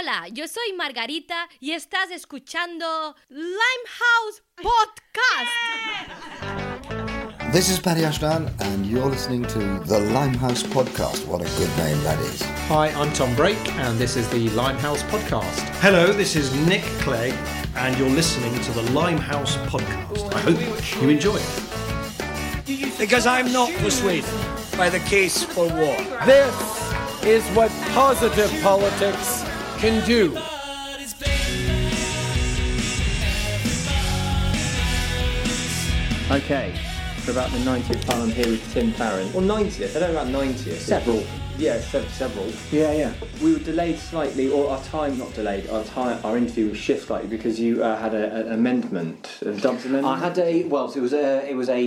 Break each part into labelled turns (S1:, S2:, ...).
S1: Hola, yo soy Margarita y estás escuchando Limehouse Podcast.
S2: This is Paddy Ashdown, and you're listening to the Limehouse Podcast. What a good name that is.
S3: Hi, I'm Tom Brake, and this is the Limehouse Podcast.
S4: Hello, this is Nick Clegg, and you're listening to the Limehouse Podcast. I hope you enjoy it.
S5: Because I'm not persuaded by the case for war.
S6: This is what positive politics can do.
S7: Okay, for about the 90th time I'm here with Tim Farron. Or 90th, I don't know about 90th.
S6: Several.
S7: Yeah, se- several.
S6: Yeah, yeah.
S7: We were delayed slightly, or our time, not delayed, our time, our interview was shift slightly because you uh, had a, an amendment, a Dubs amendment.
S8: I had a well, it was a it was a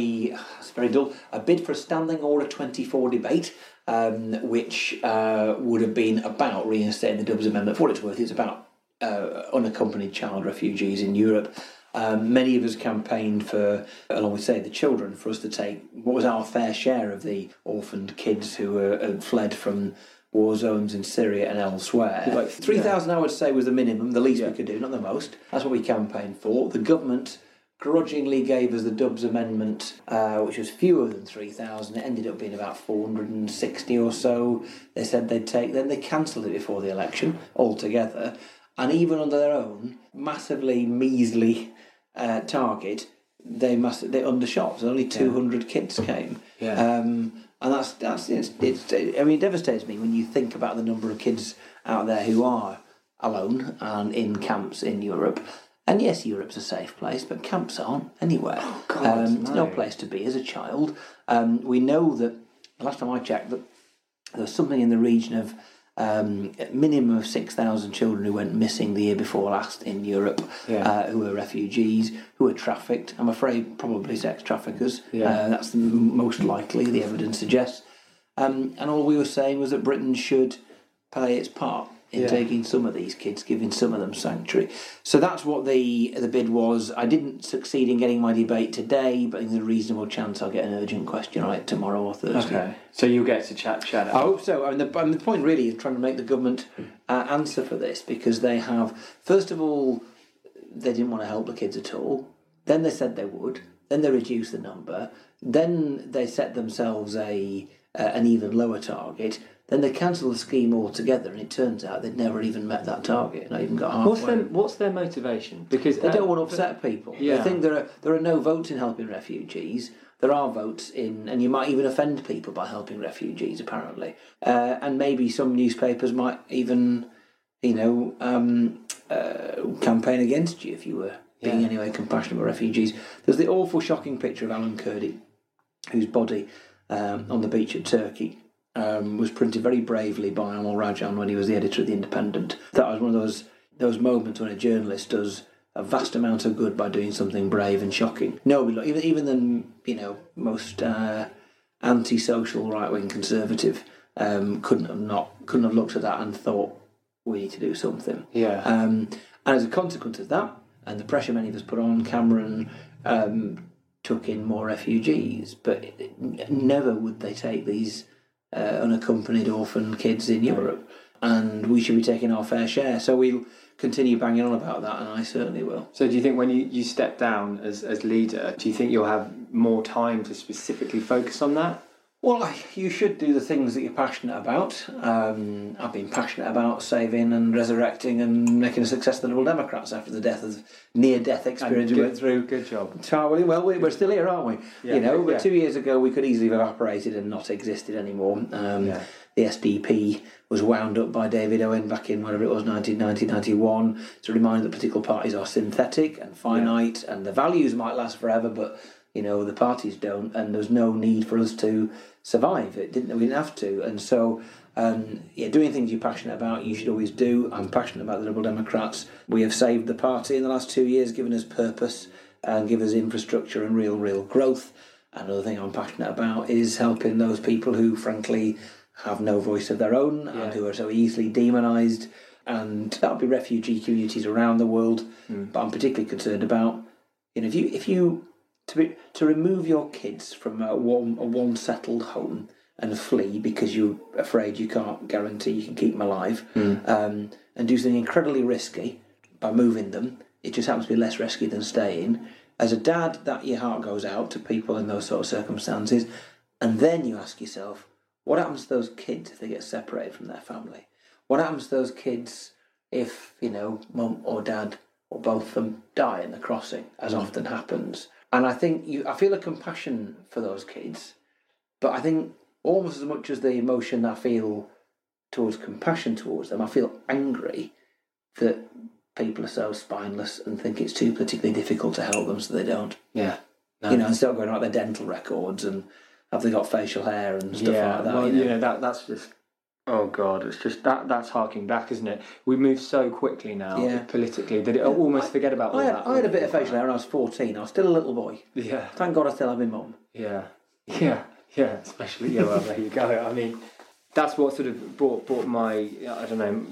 S8: it's very dull a bid for a standing order twenty four debate, um, which uh, would have been about reinstating the Dubs Amendment. For what it's worth, it's about uh, unaccompanied child refugees in Europe. Um, many of us campaigned for, along with Save the Children, for us to take what was our fair share of the orphaned kids who were, had fled from war zones in Syria and elsewhere.
S7: Like,
S8: Three thousand, I would say, was the minimum, the least
S7: Yeah.
S8: we could do, not the most. That's what we campaigned for. The government grudgingly gave us the Dubs Amendment, uh, which was fewer than 3,000. It ended up being about 460 or so. They said they'd take, then they cancelled it before the election altogether. And even under their own massively measly uh, target, they must they undershot. So only 200 kids came.
S7: Yeah.
S8: Um, and that's that's it's, it's I mean it devastates me when you think about the number of kids out there who are alone and in camps in Europe. And yes, Europe's a safe place, but camps aren't anywhere.
S7: Oh, God,
S8: um, It's no
S7: no.
S8: place to be as a child. Um, we know that last time I checked that there was something in the region of um, a minimum of 6,000 children who went missing the year before last in Europe,
S7: Yeah.
S8: uh, who were refugees, who were trafficked. I'm afraid probably sex traffickers.
S7: Yeah.
S8: Uh, that's the m- most likely, the evidence suggests. Um, and all we were saying was that Britain should play its part in
S7: Yeah.
S8: taking some of these kids, giving some of them sanctuary. So that's what the the bid was. I didn't succeed in getting my debate today, but there's a reasonable chance I'll get an urgent question on it tomorrow or Thursday.
S7: Okay, so you'll get to chat, chat.
S8: I hope so. And the, and the point really is trying to make the government uh, answer for this because they have, first of all, they didn't want to help the kids at all. Then they said they would. Then they reduced the number. Then they set themselves a uh, an even lower target. Then they cancel the scheme altogether, and it turns out they'd never even met that target. Not even got halfway.
S7: What's their What's their motivation? Because
S8: They
S7: uh,
S8: don't want to upset people.
S7: Yeah.
S8: They think there are there are no votes in helping refugees. There are votes in, and you might even offend people by helping refugees. Apparently, uh, and maybe some newspapers might even, you know, um, uh, campaign against you if you were being
S7: Yeah.
S8: anyway compassionate about refugees. There's the awful, shocking picture of Alan Kurdi, whose body um, on the beach at Turkey um, was printed very bravely by Amol Rajan when he was the editor of the Independent. That was one of those those moments when a journalist does a vast amount of good by doing something brave and shocking. Nobody, even even the you know most uh, anti-social right-wing conservative um, couldn't have not couldn't have looked at that and thought we need to do something.
S7: Yeah.
S8: Um, and as a consequence of that, and the pressure many of us put on, Cameron um, took in more refugees, but never would they take these uh, unaccompanied orphan kids in Europe. And we should be taking our fair share. So we'll continue banging on about that, and I certainly will.
S7: So do you think when you, you step down as, as leader, do you think you'll have more time to specifically focus on that?
S8: Well, I- you should do the things that you're passionate about. Um, I've been passionate about saving and resurrecting and making a success of the Liberal Democrats after the death of near-death experience we
S7: good,
S8: went through.
S7: Good job.
S8: Charlie, well, we- we're still here, aren't we?
S7: Yeah,
S8: you know, but two years ago we could easily have evaporated and not existed anymore. Um,
S7: Yeah.
S8: The SDP was wound up by David Owen back in whatever it was, 1990, 91, to remind that political parties are synthetic and finite, and the values might last forever, but you know the parties don't, and there's no need for us to survive. It didn't. We didn't have to, and so. Um, yeah, doing things you're passionate about, you should always do. I'm passionate about the Liberal Democrats. We have saved the party in the last two years, given us purpose and give us infrastructure and real, real growth. Another thing I'm passionate about is helping those people who, frankly, have no voice of their own and who are so easily demonised. And that'll be refugee communities around the world. But I'm particularly concerned about, you know, if you if you to be, to remove your kids from a one a one settled home and flee because you're afraid you can't guarantee you can keep them alive, um, and do something incredibly risky by moving them. It just happens to be less risky than staying. As a dad, that your heart goes out to people in those sort of circumstances, and then you ask yourself, what happens to those kids if they get separated from their family? What happens to those kids if you know mum or dad or both of them die in the crossing, as often happens? And I think you, I feel a compassion for those kids, but I think almost as much as the emotion I feel towards compassion towards them, I feel angry that people are so spineless and think it's too politically difficult to help them, so they don't.
S1: Yeah. No.
S8: You know, instead of going out their dental records and have they got facial hair and stuff
S1: yeah,
S8: like that.
S1: well,
S8: you know?
S1: you know that that's just. Oh God, it's just that that's harking back, isn't it? We move so quickly now
S8: Yeah.
S1: politically that it almost forget about all
S8: I had,
S1: that.
S8: I had a bit of facial hair when I was 14. I was still a little boy.
S1: Yeah,
S8: Thank God I still have my mum.
S1: yeah, yeah, yeah. Especially, yeah. Well, there you go. I mean, that's what sort of brought brought my I don't know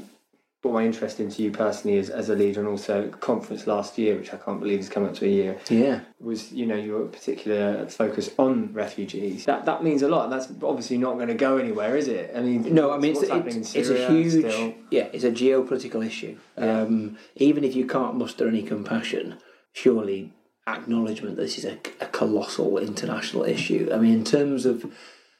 S1: brought my interest into you personally as, as a leader, and also conference last year, which I can't believe has come up to a year.
S8: Yeah.
S1: was you know your particular focus on refugees. That that means a lot, that's obviously not going to go anywhere, is it? I mean,
S8: No, I mean, it's,
S1: what's happening in
S8: it's, it's a huge,
S1: still?
S8: yeah, it's a geopolitical issue. Um, even if you can't muster any compassion, surely acknowledgement that this is a, a colossal international issue. I mean, in terms of,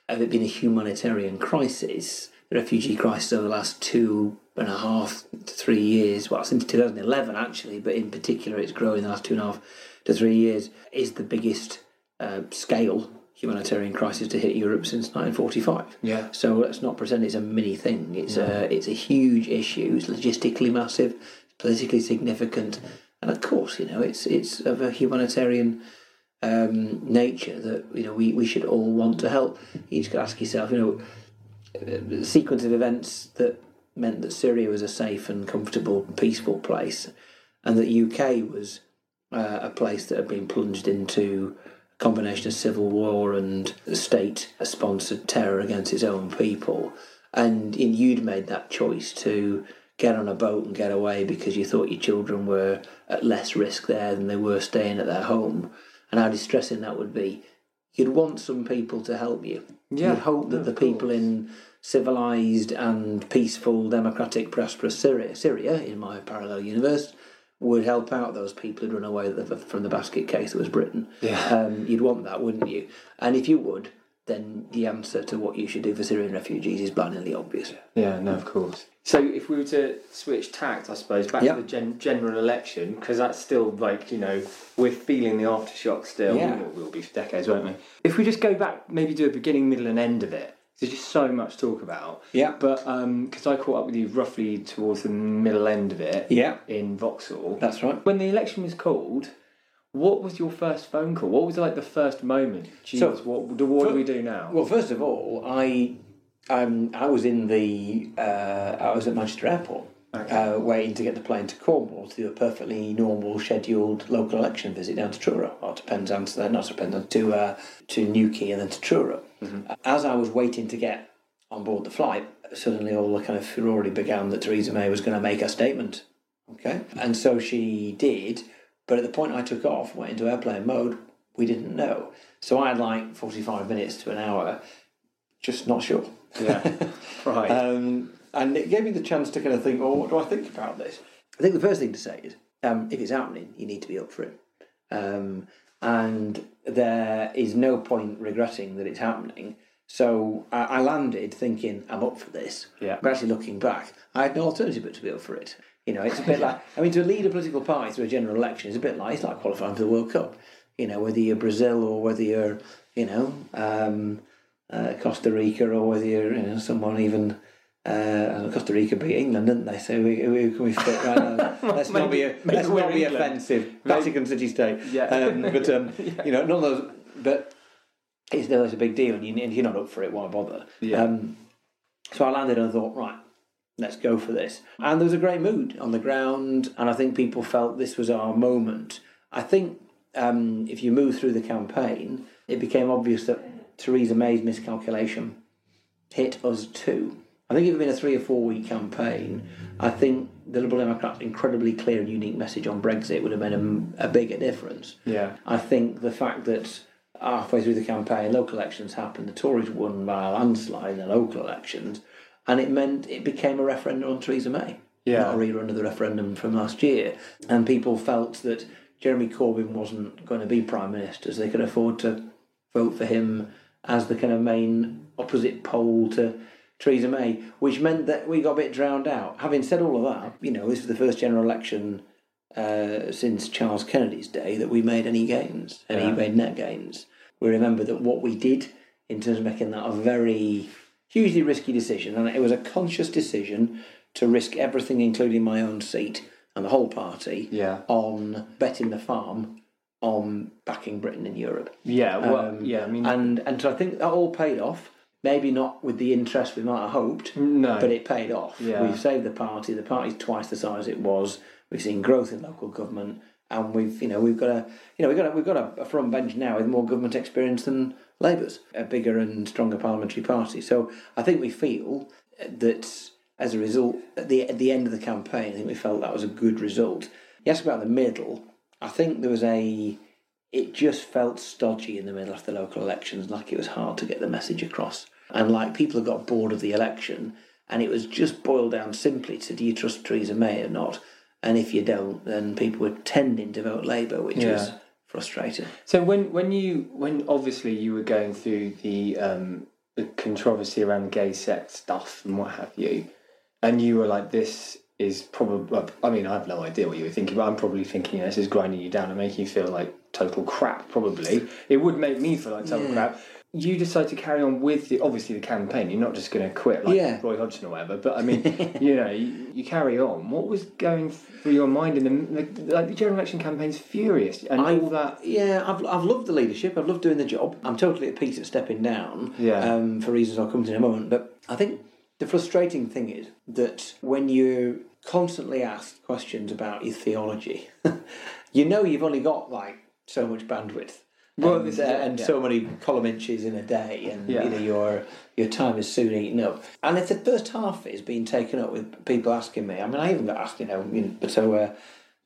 S8: of it being a humanitarian crisis, refugee crisis over the last two and a half to three years, well, since 2011 actually, but in particular it's grown in the last two and a half to three years, is the biggest uh, scale humanitarian crisis to hit Europe since 1945.
S1: Yeah.
S8: So let's not pretend it's a mini thing. It's a it's a huge issue. It's logistically massive, politically significant, and of course, you know, it's it's of a humanitarian um, nature that you know we, we should all want to help. You just got to ask yourself, you know, sequence of events that meant that Syria was a safe and comfortable, peaceful place, and that UK was uh, a place that had been plunged into a combination of civil war and state-sponsored terror against its own people, and in, you'd made that choice to get on a boat and get away because you thought your children were at less risk there than they were staying at their home, and how distressing that would be. You'd want some people to help you.
S1: Yeah,
S8: You'd hope that the people in civilized and peaceful, democratic, prosperous Syria, Syria in my parallel universe, would help out those people who'd run away from the basket case that was Britain.
S1: Yeah.
S8: Um, you'd want that, wouldn't you? And if you would, then the answer to what you should do for Syrian refugees is blindingly obvious.
S1: Yeah, no, of course. So if we were to switch tact, I suppose, back
S8: Yeah.
S1: to the gen- general election, because that's still like, you know, we're feeling the aftershock still.
S8: Yeah.
S1: We'll, we'll be for decades, won't we? If we just go back, maybe do a beginning, middle, and end of it, there's just so much to talk about.
S8: Yeah.
S1: But um, because I caught up with you roughly towards the middle end of it
S8: Yeah.
S1: in Vauxhall.
S8: That's right.
S1: When the election was called, what was your first phone call? What was like the first moment? Jesus, what, what do we do now?
S8: Well, first of all, I um, I was in the uh, I was at Manchester Airport. Uh, waiting to get the plane to Cornwall to do a perfectly normal scheduled local election visit down to Truro, or to Penzance, then not to Penzance, to uh, to Newquay and then to Truro. As I was waiting to get on board the flight, suddenly all the kind of furore began that Theresa May was going to make a statement. Okay, and so she did, but at the point I took off, went into airplane mode, we didn't know. So I had like forty-five minutes to an hour, just not sure.
S1: Yeah. right.
S8: Um, and it gave me the chance to kind of think, well, what do I think about this? I think the first thing to say is, um, if it's happening, you need to be up for it. Um, and there is no point regretting that it's happening. So I, I landed thinking, I'm up for this.
S1: Yeah.
S8: But actually looking back, I had no alternative but to be up for it. You know, it's a bit like, I mean, to lead a political party through a general election is a bit like, it's like qualifying for the World Cup. You know, whether you're Brazil or whether you're, you know, um, uh, Costa Rica or whether you're, you know, someone even uh, Costa Rica beat England, didn't they? So we, we can we fit right now. Let's not be
S1: maybe
S8: let's not be
S1: England.
S8: offensive. Vatican City State.
S1: Yeah.
S8: Um, but um, you know, none of those. But it's it's a big deal, and, you, you're not up for it. Why bother?
S1: Yeah.
S8: Um, so I landed and I thought, right, let's go for this. And there was a great mood on the ground, and I think people felt this was our moment. I think um, if you move through the campaign, it became obvious that Theresa May's miscalculation hit us too. I think if it had been a three or four week campaign, I think the Liberal Democrats' incredibly clear and unique message on Brexit would have made a, a bigger difference.
S1: Yeah.
S8: I think the fact that halfway through the campaign, local elections happened. The Tories won by a landslide in the local elections, and it meant it became a referendum on Theresa May.
S7: Yeah.
S8: Not a rerun of the referendum from last year. And people felt that Jeremy Corbyn wasn't going to be Prime Minister, so they could afford to vote for him as the kind of main opposite pole to Theresa May, which meant that we got a bit drowned out. Having said all of that, you know, this was the first general election uh, since Charles Kennedy's day that we made any gains, any
S7: Yeah.
S8: made net gains. We remember that what we did in terms of making that a very hugely risky decision, and it was a conscious decision to risk everything, including my own seat and the whole party,
S7: Yeah.
S8: on betting the farm on backing Britain in Europe.
S7: Yeah, well,
S8: Um,
S7: yeah, I mean,
S8: and and so I think that all paid off. Maybe not with the interest we might have hoped,
S7: no.
S8: but it paid off.
S7: Yeah.
S8: We've saved the party. The party's twice the size it was. We've seen growth in local government, and we've you know we've got a you know we've got a, we've got a, a front bench now with more government experience than Labour's, a bigger and stronger parliamentary party. So I think we feel that as a result, at the at the end of the campaign, I think we felt that was a good result. You asked about the middle. I think there was a it just felt stodgy in the middle of the local elections, like it was hard to get the message across. And like people had got bored of the election, and it was just boiled down simply to do you trust Theresa May or not? And if you don't, then people were tending to vote Labour, which was frustrating.
S7: So when when you when obviously you were going through the um, the controversy around gay sex stuff and what have you, and you were like, this is probably. I mean, I have no idea what you were thinking, but I'm probably thinking this is grinding you down and making you feel like total crap. Probably it would make me feel like total
S8: Yeah.
S7: crap. You decide to carry on with the obviously the campaign. You're not just going to quit like
S8: Yeah.
S7: Roy Hodgson or whatever. But I mean, you know, you, you carry on. What was going through your mind in the, the like the general election campaign's furious and
S8: I-
S7: all that?
S8: Yeah, I've, I've loved the leadership. I've loved doing the job. I'm totally at peace at stepping down.
S7: Yeah.
S8: Um, for reasons I'll come to in a moment. But I think the frustrating thing is that when you're constantly asked questions about your theology, you know you've only got like so much bandwidth.
S7: Well,
S8: and, uh, and
S7: yeah.
S8: so many column inches in a day, and
S7: Yeah.
S8: you know your your time is soon eaten up. And if the first half is being taken up with people asking me, I mean, I even got asked, you know, you know so uh,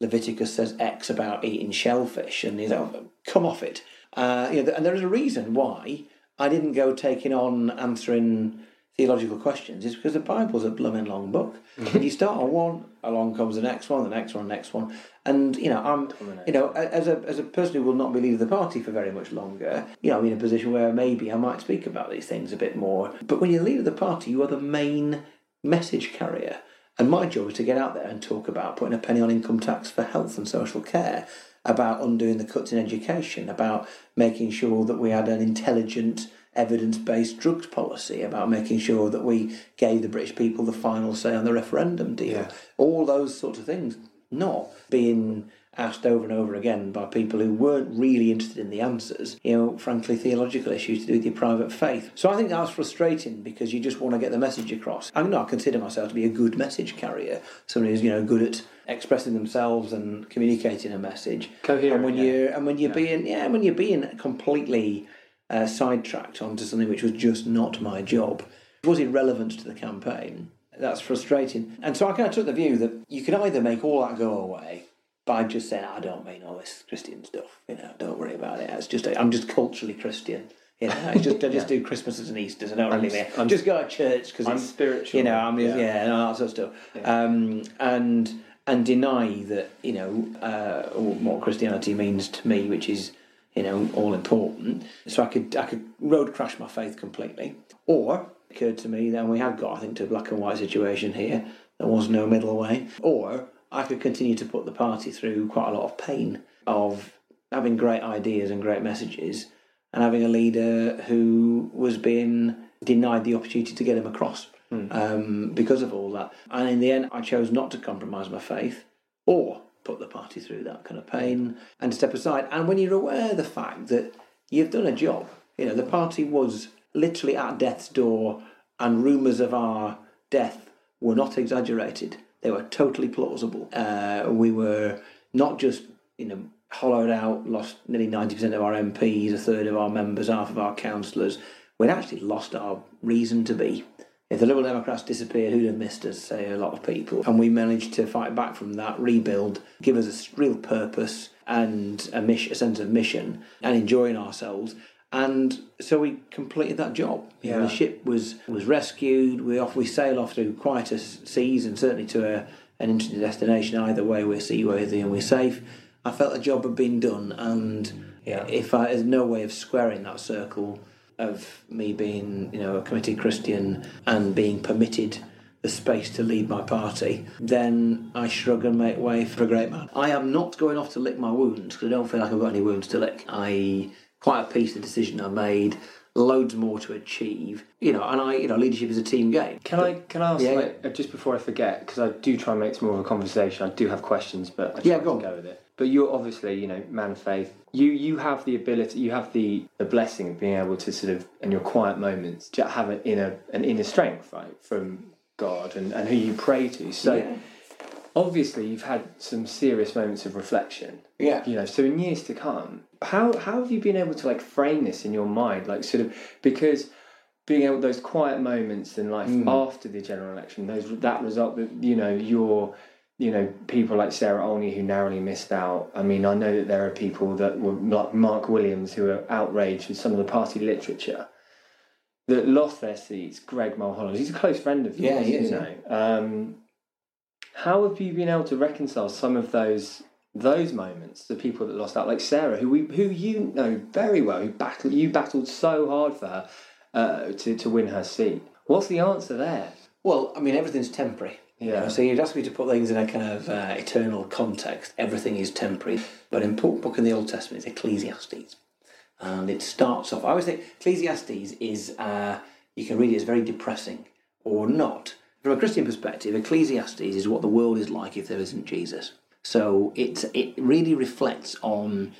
S8: Leviticus says X about eating shellfish, and you know, come off it. Uh, you know, and there is a reason why I didn't go taking on answering theological questions. Is because the Bible's a blooming long book. if you start on one, along comes the next one, the next one, the next one, and you know, I'm, you know, as a as a person who will not be leading the party for very much longer, you know, I'm in a position where maybe I might speak about these things a bit more. But when you're leader of the party, you are the main message carrier. And my job is to get out there and talk about putting a penny on income tax for health and social care, about undoing the cuts in education, about making sure that we had an intelligent, evidence based drugs policy, about making sure that we gave the British people the final say on the referendum deal.
S7: Yeah.
S8: All those sorts of things. Not being asked over and over again by people who weren't really interested in the answers, you know, frankly, theological issues to do with your private faith. So I think that's frustrating because you just want to get the message across. I know I consider myself to be a good message carrier, someone who's, you know, good at expressing themselves and communicating a message.
S7: Coherent,
S8: And when
S7: yeah.
S8: you're and when you're being yeah, when you're being completely uh, sidetracked onto something which was just not my job, It was irrelevant to the campaign. That's frustrating. And so I kind of took the view that you could either make all that go away by just saying, I don't mean all this Christian stuff, you know, don't worry about it. It's just, I'm just culturally Christian. You know, I just, I just do Christmases and Easters. I don't really mean
S7: I'm-
S8: just go to church because
S7: I'm spiritual.
S8: You know, I'm
S7: Yeah.
S8: yeah, and all that sort of stuff. Um, and and deny that you know uh, what Christianity means to me, which is you know all important. So I could I could road crash my faith completely, or it occurred to me that we have got I think to a black and white situation here. There was no middle way, or I could continue to put the party through quite a lot of pain of having great ideas and great messages, and having a leader who was being denied the opportunity to get him across um, because of all that. And in the end, I chose not to compromise my faith or put the party through that kind of pain and step aside. And when you're aware of the fact that you've done a job, you know, the party was literally at death's door, and rumours of our death were not exaggerated. They were totally plausible. Uh, we were not just, you know, hollowed out, lost nearly 90% of our MPs, a third of our members, half of our councillors. We'd actually lost our reason to be if the Liberal Democrats disappeared, who'd have missed us? Say a lot of people, and we managed to fight back from that, rebuild, give us a real purpose and a mission, a sense of mission, and enjoying ourselves. And so we completed that job. You know, the ship was was rescued. We off we sail off through quieter seas and certainly to a, an interesting destination. Either way, we're seaworthy and we're safe. I felt the job had been done, and
S1: Yeah.
S8: if I, there's no way of squaring that circle of me being, you know, a committed Christian and being permitted the space to lead my party, then I shrug and make way for a great man. I am not going off to lick my wounds because I don't feel like I've got any wounds to lick. I quite at peace the decision I made. Loads more to achieve, you know. And I, you know, leadership is a team game.
S1: Can I can I ask
S8: Yeah,
S1: like, uh, just before I forget because I do try and make this more of a conversation. I do have questions, but I
S8: Yeah, go
S1: go with it. But you're obviously you know man of faith. You you have the ability, you have the the blessing of being able to sort of in your quiet moments to have an inner an inner strength right from God and, and who you pray to. So
S8: Yeah.
S1: obviously you've had some serious moments of reflection.
S8: Yeah.
S1: You know, so in years to come, how how have you been able to like frame this in your mind, like sort of because being able those quiet moments in life mm. after the general election, those that result that you know your you know people like Sarah Olney who narrowly missed out. I mean, I know that there are people that were like Mark Williams who are outraged with some of the party literature that lost their seats. Greg Mulholland, he's a close friend of yours,
S8: Yeah, he is,
S1: you know. Um, how have you been able to reconcile some of those those moments, the people that lost out, like Sarah, who we who you know very well, who battled you battled so hard for her uh, to to win her seat. What's the answer there?
S8: Well, I mean, everything's temporary. You know, so you'd ask me to put things in a kind of uh, eternal context. Everything is temporary. But an important book in the Old Testament is Ecclesiastes. And it starts off, I always think Ecclesiastes is, uh, you can read it as very depressing or not. From a Christian perspective, Ecclesiastes is what the world is like if there isn't Jesus. So it, it really reflects on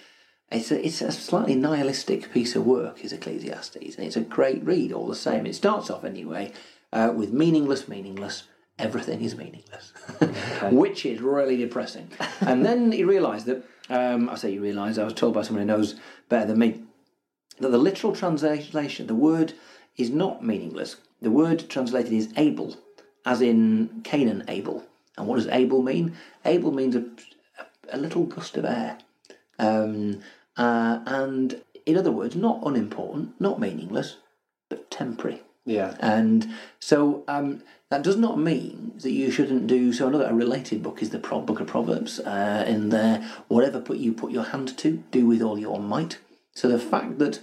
S8: it's a, it's a slightly nihilistic piece of work, is Ecclesiastes, and it's a great read all the same. It starts off anyway uh, with meaningless, meaningless, everything is meaningless, which is really depressing. and then he realised that, um, I say he realised, I was told by someone who knows better than me, that the literal translation, the word is not meaningless. The word translated is able, as in Cain and Abel. And what does able mean? Able means a, a, a little gust of air. Um, uh, and in other words, not unimportant, not meaningless, but temporary.
S1: Yeah.
S8: And so um, that does not mean that you shouldn't do. So another a related book is the Pro- Book of Proverbs. Uh, in there, whatever put you put your hand to, do with all your might. So the fact that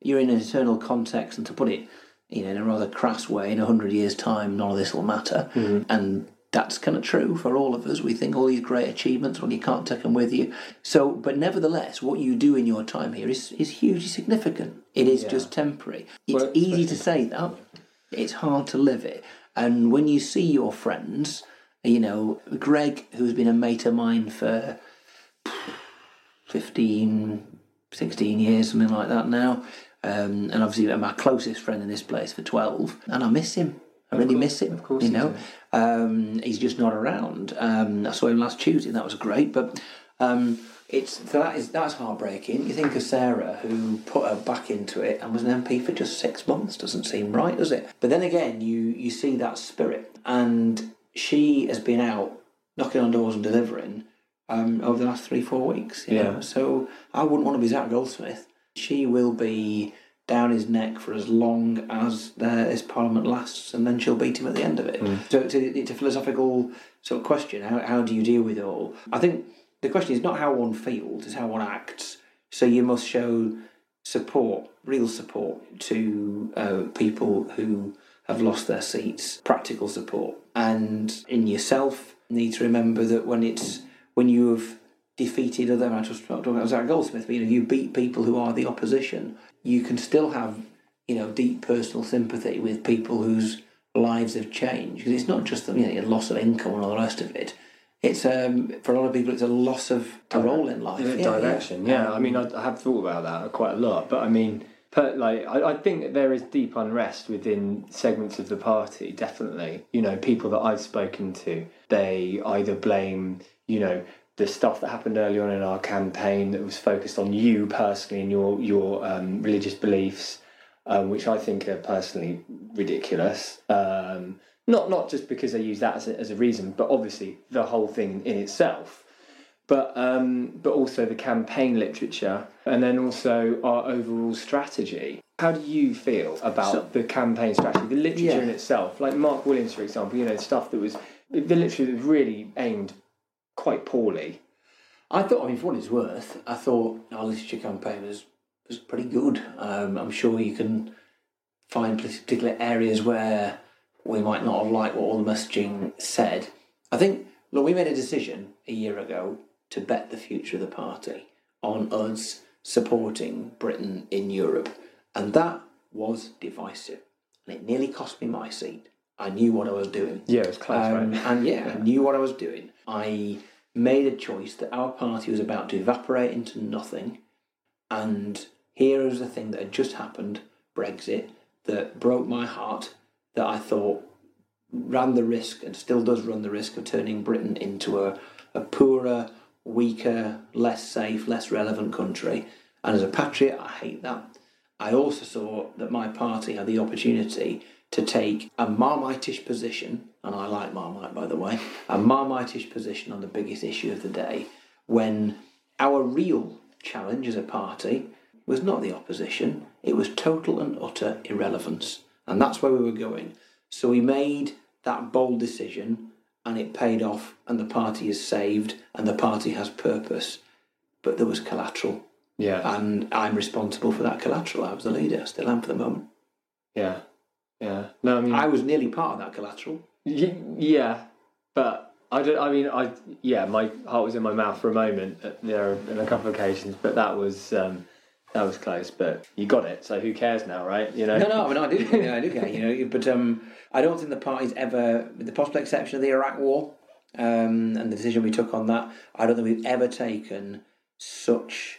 S8: you're in an eternal context, and to put it, you know, in a rather crass way, in a hundred years' time, none of this will matter, and that's kind of true for all of us. We think all these great achievements, well, you can't take them with you. So, but nevertheless, what you do in your time here is is hugely significant. It is just temporary. It's
S1: Well,
S8: easy to say that. It's hard to live it. And when you see your friends, you know, Greg, who's been a mate of mine for 15, 16 years, something like that now, um, and obviously my closest friend in this place for 12, and I miss him. I really miss him.
S1: of course
S8: you
S1: you
S8: know. Um, he's just not around. Um, I saw him last Tuesday, and that was great. But um, it's that is that's heartbreaking. You think of Sarah, who put her back into it and was an MP for just six months. Doesn't seem right, does it? But then again, you you see that spirit, and she has been out knocking on doors and delivering um, over the last three four weeks. You
S1: Yeah.
S8: know? So I wouldn't want to be Zac Goldsmith. She will be down his neck for as long as the, this parliament lasts, and then she'll beat him at the end of it. So it's a, it's a philosophical sort of question. How, how do you deal with it all? I think the question is not how one feels, it's how one acts. So you must show support, real support to uh, people who have lost their seats, practical support, and in yourself. You need to remember that when it's when you have defeated other, I just talking about Zac Goldsmith, but you know, you beat people who are the opposition, you can still have, you know, deep personal sympathy with people whose lives have changed. Because it's not just the you know, loss of income and all the rest of it. It's um, for a lot of people, it's a loss of a role in life.
S1: Yeah, direction.
S8: yeah.
S1: Yeah, I mean, I, I have thought about that quite a lot, but I mean, per, like, I, I think that there is deep unrest within segments of the party. Definitely, you know, people that I've spoken to, they either blame, you know, the stuff that happened early on in our campaign that was focused on you personally and your your um, religious beliefs. um, which I think are personally ridiculous. Not not just because they use that as a, as a reason, but obviously the whole thing in itself. But um, but also the campaign literature, and then also our overall strategy. How do you feel about
S8: So-
S1: the campaign strategy, the literature
S8: Yeah.
S1: in itself? Like Mark Williams, for example, you know, stuff that was the literature was really aimed quite poorly.
S8: I thought, I mean, for what it's worth, I thought our literature campaign was, was pretty good. Um, I'm sure you can find particular areas where we might not have liked what all the messaging said. I think, look, we made a decision a year ago to bet the future of the party on us supporting Britain in Europe, and that was divisive. And it nearly cost me my seat. I knew what I was doing.
S1: Yeah, it was close,
S8: Um,
S1: right?
S8: and yeah, I knew what I was doing. I made a choice that our party was about to evaporate into nothing. And here was the thing that had just happened Brexit that broke my heart, that I thought ran the risk and still does run the risk of turning Britain into a, a poorer, weaker, less safe, less relevant country. And as a patriot, I hate that. I also saw that my party had the opportunity to take a marmitish position, and I like Marmite by the way, a marmitish position on the biggest issue of the day, when our real challenge as a party was not the opposition, it was total and utter irrelevance. And that's where we were going. So we made that bold decision, and it paid off, and the party is saved, and the party has purpose. But there was collateral
S1: Yeah,
S8: and I'm responsible for that collateral. I was the leader, I still am for the moment.
S1: yeah, yeah. No, I mean,
S8: I was nearly part of that collateral.
S1: Y- yeah, but I don't. I mean, I yeah, my heart was in my mouth for a moment there in a couple of occasions, but that was um, that was close. But you got it, so who cares now, right? You know.
S8: No, no, I mean I do, you know, I do care, you know, but um, I don't think the party's ever, with the possible exception of the Iraq War um, and the decision we took on that, I don't think we've ever taken such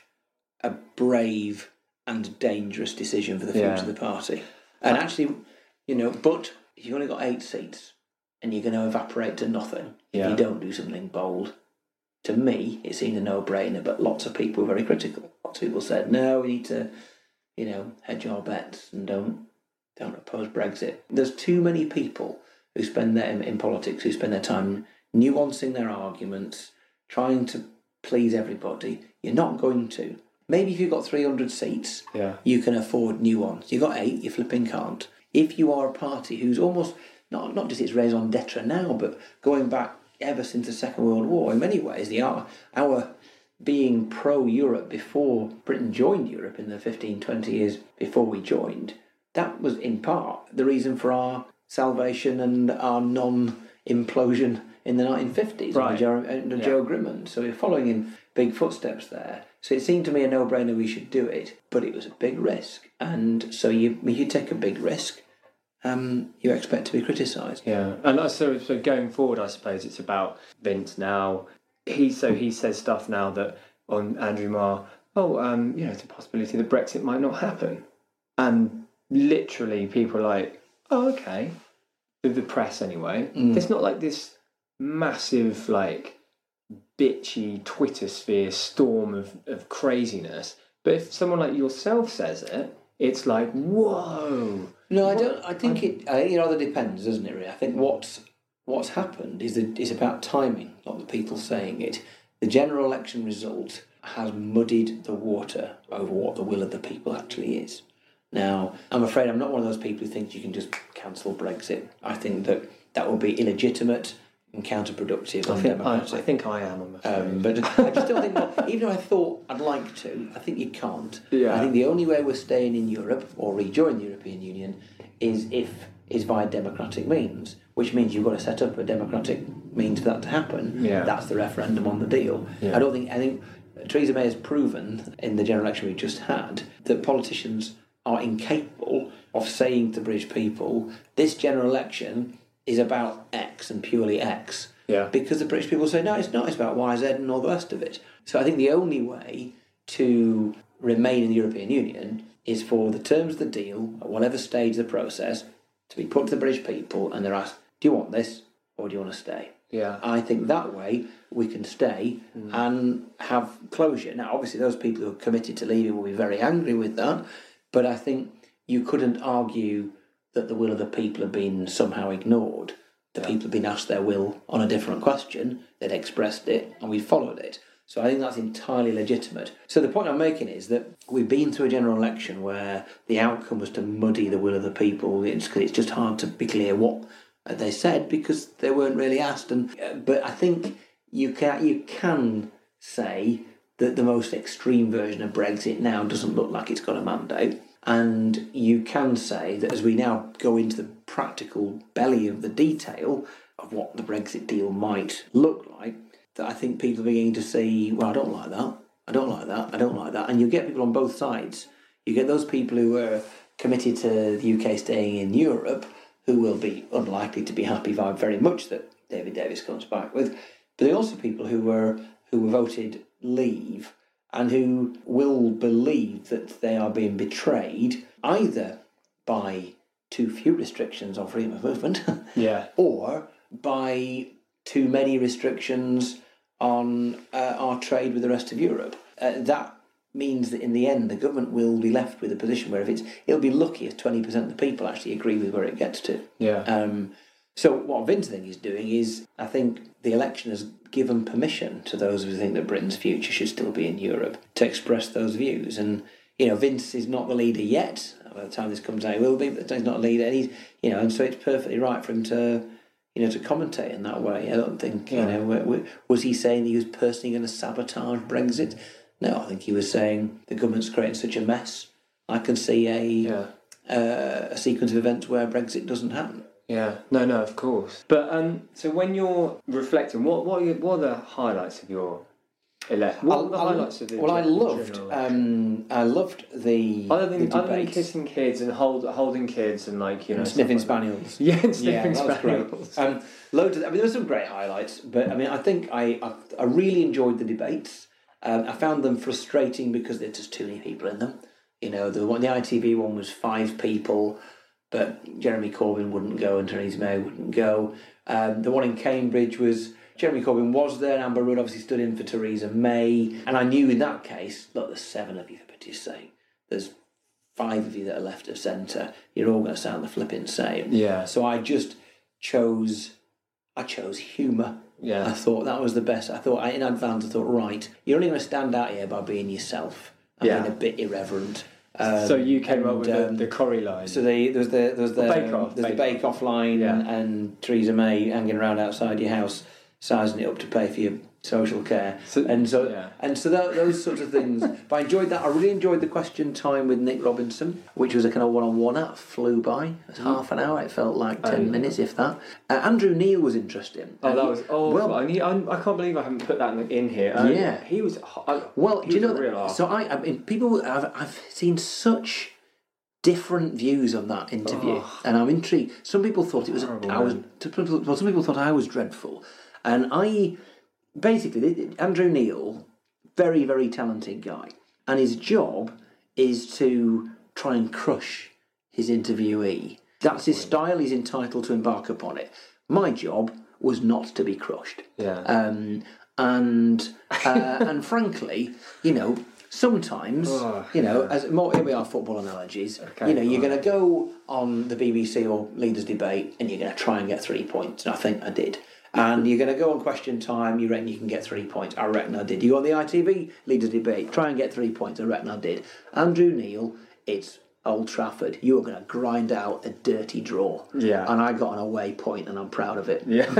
S8: a brave and dangerous decision for the future
S1: Yeah.
S8: of the party. And actually, you know, but if you've only got eight seats and you're going to evaporate to nothing if you don't do something bold, to me, it seemed a no-brainer. But lots of people were very critical. Lots of people said, "No, we need to, you know, hedge our bets and don't don't oppose Brexit." There's too many people who spend their in, in politics who spend their time nuancing their arguments, trying to please everybody. You're not going to. Maybe if you've got 300 seats,
S1: Yeah.
S8: you can afford nuance. You've got eight, you flipping can't. If you are a party who's almost not not just its raison d'etre now, but going back ever since the Second World War, in many ways, the our, our being pro Europe before Britain joined Europe in the 15, 20 years before we joined, that was in part the reason for our salvation and our non implosion in the 1950s
S1: Right.
S8: under, Jo, under
S1: Yeah.
S8: Jo Grimond. So we're following in big footsteps there. So it seemed to me a no brainer we should do it, but it was a big risk. And so you, you take a big risk, um, you expect to be criticised.
S1: Yeah, and uh, so so going forward, I suppose it's about Vince now. He so he says stuff now that on Andrew Marr. Oh, um, you know, it's a possibility that Brexit might not happen, and literally people are like, oh, okay, the, the press anyway. It's not like this massive like bitchy Twitter sphere storm of, of craziness. But if someone like yourself says it, it's like, whoa.
S8: No, I don't. I think it. I think it rather depends, doesn't it? Really, I think what's what's happened is that is about timing, not the people saying it. The general election result has muddied the water over what the will of the people actually is. Now, I'm afraid I'm not one of those people who thinks you can just cancel Brexit. I think that that will be illegitimate and counterproductive
S1: I think I. I think I am. I'm afraid.
S8: Um, but I just don't think, even though I thought I'd like to, I think you can't.
S1: Yeah.
S8: I think the only way we're staying in Europe or rejoin the European Union is if is via democratic means, which means you've got to set up a democratic means for that to happen.
S1: Yeah.
S8: That's the referendum on the deal.
S1: Yeah.
S8: I don't think I think Theresa May has proven in the general election we just had that politicians are incapable of saying to British people, this general election is about X and purely X
S1: Yeah.
S8: because the British people say, no, it's not, it's about Y, Z, and all the rest of it. So I think the only way to remain in the European Union is for the terms of the deal, at whatever stage of the process, to be put to the British people and they're asked, do you want this or do you want to stay?
S1: Yeah.
S8: I think that way we can stay mm. and have closure. Now, obviously, those people who are committed to leaving will be very angry with that, but I think you couldn't argue that the will of the people have been somehow ignored. The people have been asked their will on a different question, they'd expressed it, and we followed it. So I think that's entirely legitimate. So the point I'm making is that we've been through a general election where the outcome was to muddy the will of the people. It's, it's just hard to be clear what they said because they weren't really asked. And uh, but I think you can you can say that the most extreme version of Brexit now doesn't look like it's got a mandate. And you can say that as we now go into the practical belly of the detail of what the Brexit deal might look like, that I think people are beginning to see, well, I don't like that, I don't like that, I don't like that. And you get people on both sides. You get those people who are committed to the UK staying in Europe, who will be unlikely to be happy very much that David Davis comes back with. But there are also people who were who were voted leave and who will believe that they are being betrayed either by too few restrictions on freedom of movement
S7: Yeah.
S8: or by too many restrictions on uh, our trade with the rest of Europe. Uh, that means that in the end, the government will be left with a position where if it's, it'll be lucky if twenty percent of the people actually agree with where it gets to.
S7: Yeah.
S8: Um, so what Vince I think is doing is, I think the election has given permission to those who think that Britain's future should still be in Europe to express those views. And you know, Vince is not the leader yet. By the time this comes out, he will be, but he's not a leader. And he's, you know, and so it's perfectly right for him to, you know, to commentate in that way. I don't think, you know, was he saying he was personally going to sabotage Brexit? No, I think he was saying the government's creating such a mess. I can see a
S7: Yeah.
S8: uh, a sequence of events where Brexit doesn't happen.
S7: Yeah, no, no, of course. But um, so when you're reflecting, what what are, your, what are the highlights of your election? What are the
S8: I- I-
S7: highlights of the
S8: well, I loved, um, I loved the
S7: other than
S8: the
S7: other than kissing kids and hold, holding kids and like you know
S8: and sniffing
S7: like
S8: spaniels.
S7: Yeah, and sniffing
S8: great.
S7: spaniels.
S8: Um, loads of, I mean, there were some great highlights, but I mean, I think I I, I really enjoyed the debates. Um, I found them frustrating because there's just too many people in them. You know, the one, the ITV one was five people, but Jeremy Corbyn wouldn't go and Theresa May wouldn't go. Um, the one in Cambridge was Jeremy Corbyn was there, and Amber Rudd obviously stood in for Theresa May, and I knew in that case, look, there's seven of you for pity's sake. There's five of you that are left of centre. You're all going to sound the flipping same.
S7: Yeah.
S8: So I just chose, I chose humour.
S7: Yeah.
S8: I thought that was the best. I thought in advance. I thought right, you're only going to stand out here by being yourself and
S7: Yeah.
S8: being a bit irreverent. Um,
S7: so you came up with the,
S8: um,
S7: the Corrie line.
S8: so the, there was the there was the,
S7: Bake Off,
S8: there's
S7: Bake
S8: the Bake Off line
S7: Yeah.
S8: and Theresa May hanging around outside your house, sizing it up to pay for your social care,
S7: So-
S8: and so
S7: yeah.
S8: and so tho- those sorts of things. but I enjoyed that. I really enjoyed the question time with Nick Robinson, which was a kind of one on one. That flew by. It was half an hour. It felt like ten
S7: Oh, yeah.
S8: minutes, if that. Uh, Andrew Neil was interesting.
S7: Oh,
S8: And
S7: that
S8: he-
S7: was oh
S8: well.
S7: I, need, I, can't believe I haven't put that in, in here. Um,
S8: Yeah.
S7: he was. I,
S8: Well,
S7: he
S8: do you know? that- So I, I mean, people. I've, I've seen such different views on that interview, and I'm intrigued. Some people thought it was.
S7: Horrible
S8: I was.
S7: man.
S8: Some people, well, some people thought I was dreadful, and I basically Andrew Neil, very very talented guy, and his job is to try and crush his interviewee. That's his style. He's entitled to embark upon it. My job was not to be crushed.
S7: Yeah.
S8: Um, and uh, and frankly, you know, sometimes
S7: Oh,
S8: you know, as more here we are football analogies.
S7: Okay,
S8: you know, you're
S7: fine.
S8: going to go on the BBC or Leaders Debate, and you're going to try and get three points. And I think I did. And you're going to go on Question Time. You reckon you can get three points? I reckon I did. You go on the ITV leader Debate. Try and get three points. I reckon I did. Andrew Neil, it's Old Trafford. You are going to grind out a dirty draw.
S7: Yeah.
S8: And I got an away point, and I'm proud of it.
S7: Yeah,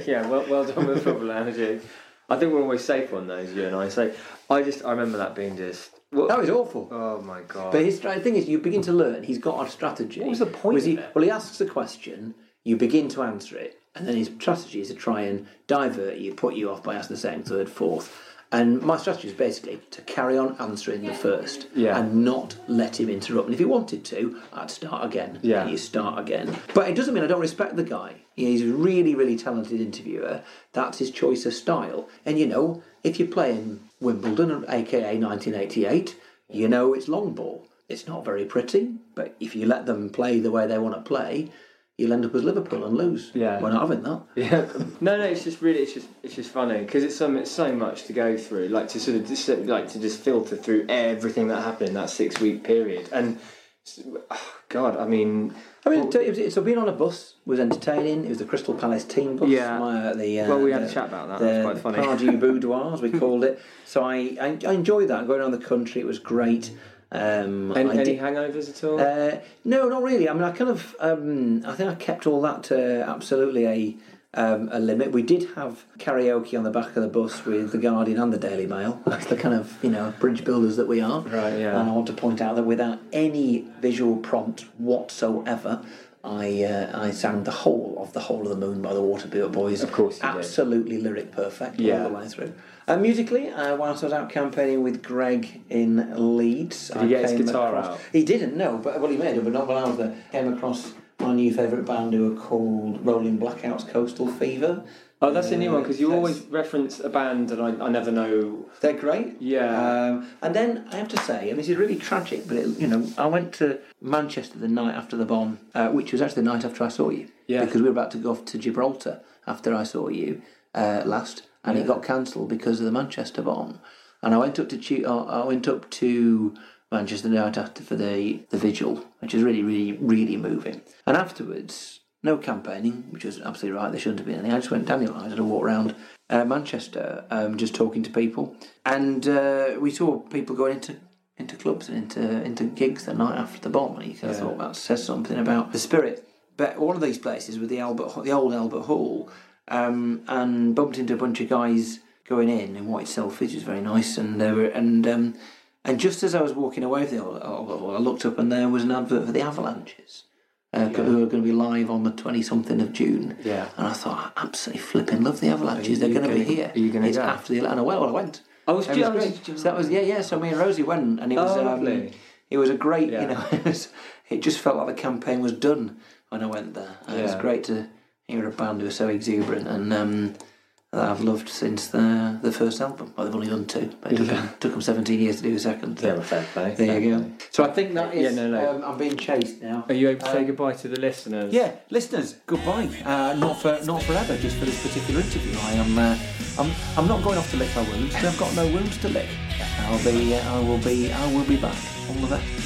S7: yeah. Well, well done with football analogy. I think we're always safe on those, you and I. So I just I remember that being just. Well,
S8: That was awful.
S7: oh my god.
S8: But his stra- thing is, you begin to learn. He's got a strategy.
S7: What was the point
S8: Was he? Well, he asks a question, you begin to answer it, and then his strategy is to try and divert you, put you off by asking the second, third, fourth. And my strategy is basically to carry on answering the first
S7: Yeah.
S8: and not let him interrupt. And if he wanted to, I'd start again.
S7: Yeah.
S8: And you start again. But it doesn't mean I don't respect the guy. You know, he's a really, really talented interviewer. That's his choice of style. And you know, if you're playing Wimbledon, aka 1988, you know it's long ball. It's not very pretty, but if you let them play the way they want to play, you'll end up as Liverpool and lose.
S7: Yeah.
S8: We're not having that.
S7: Yeah, no, no. It's just really, it's just, it's just funny because it's so, it's so much to go through. Like to sort of, just, like to just filter through everything that happened in that six week period, and God, I mean,
S8: I mean, it was, so being on a bus was entertaining. It was the Crystal Palace team bus.
S7: Yeah.
S8: My, uh, the, uh,
S7: Well, we had
S8: the,
S7: a chat about that.
S8: The
S7: That was quite funny.
S8: Pardew Boudoir, as we called it. So I, I, I enjoyed that. Going around the country, it was great. Um,
S7: any,
S8: I
S7: any hangovers at all?
S8: Uh, no, not really. I mean, I kind of, um, I think I kept all that to absolutely a um, a limit. We did have karaoke on the back of the bus with the Guardian and the Daily Mail. That's the kind of you know bridge builders that we are.
S7: Right, yeah.
S8: And I want to point out that without any visual prompt whatsoever. I uh, I sang the whole of the whole of the moon by the Waterbeard Boys.
S7: Of course you did.
S8: absolutely lyric perfect
S7: Yeah.
S8: all the way through. Uh, musically, uh, whilst I was out campaigning with Greg in Leeds,
S7: Did he get his guitar
S8: across-
S7: out?
S8: He didn't, no, but well, he made it, but not when I was there. Came across my new favourite band who are called Rolling Blackouts Coastal Fever.
S7: oh, that's a new one because you always reference a band and I, I never know.
S8: They're great.
S7: Yeah.
S8: Um, and then I have to say, and this is really tragic, but it, you know, I went to Manchester the night after the bomb, uh, which was actually the night after I saw you.
S7: Yeah.
S8: Because we were about to go off to Gibraltar after I saw you uh, last, and it got cancelled because of the Manchester bomb. And I went up to uh, I went up to Manchester the night after for the the vigil, which was really, really, really moving. And afterwards, no campaigning, which was absolutely right. There shouldn't have been any. I just went Daniel. I did a walk around uh, Manchester, um, just talking to people, and uh, we saw people going into into clubs and into into gigs the night after the bomb. And you kind of thought that says something about the spirit. But one of these places was the Albert, the old Albert Hall, um, and bumped into a bunch of guys going in in white selfies. It was very nice, and they were and. Um, and just as I was walking away from the old Albert Hall, I looked up and there was an advert for the Avalanches uh, who are going to be live on the 20 something of June.
S7: Yeah.
S8: And I thought, I absolutely flipping love the Avalanches. They're going to be here.
S7: are you gonna
S8: It's
S7: go?
S8: after the and Well, I went.
S7: Oh, was
S8: great. So that was yeah, yeah. So me and Rosie went, and it was
S7: Oh,
S8: um,
S7: lovely.
S8: it was a great.
S7: Yeah.
S8: You know, it was. It just felt like the campaign was done when I went there. And It was great to hear a band who are so exuberant and. Um, that I've loved since the the first album. Well, they've only done two, but it took, them, took them 17 years to do a second.
S7: Yeah, well, fair play.
S8: There
S7: fair
S8: you go.
S7: play.
S8: So I think that is.
S7: Yeah, no, no.
S8: Um, I'm being chased now.
S7: Are you able to say
S8: Um,
S7: goodbye to the listeners?
S8: Yeah, listeners, goodbye. Uh, not for not forever, just for this particular interview. I am uh, I'm I'm not going off to lick my wounds. 'cause I've got no wounds to lick. I'll be uh, I will be I will be back. All the best.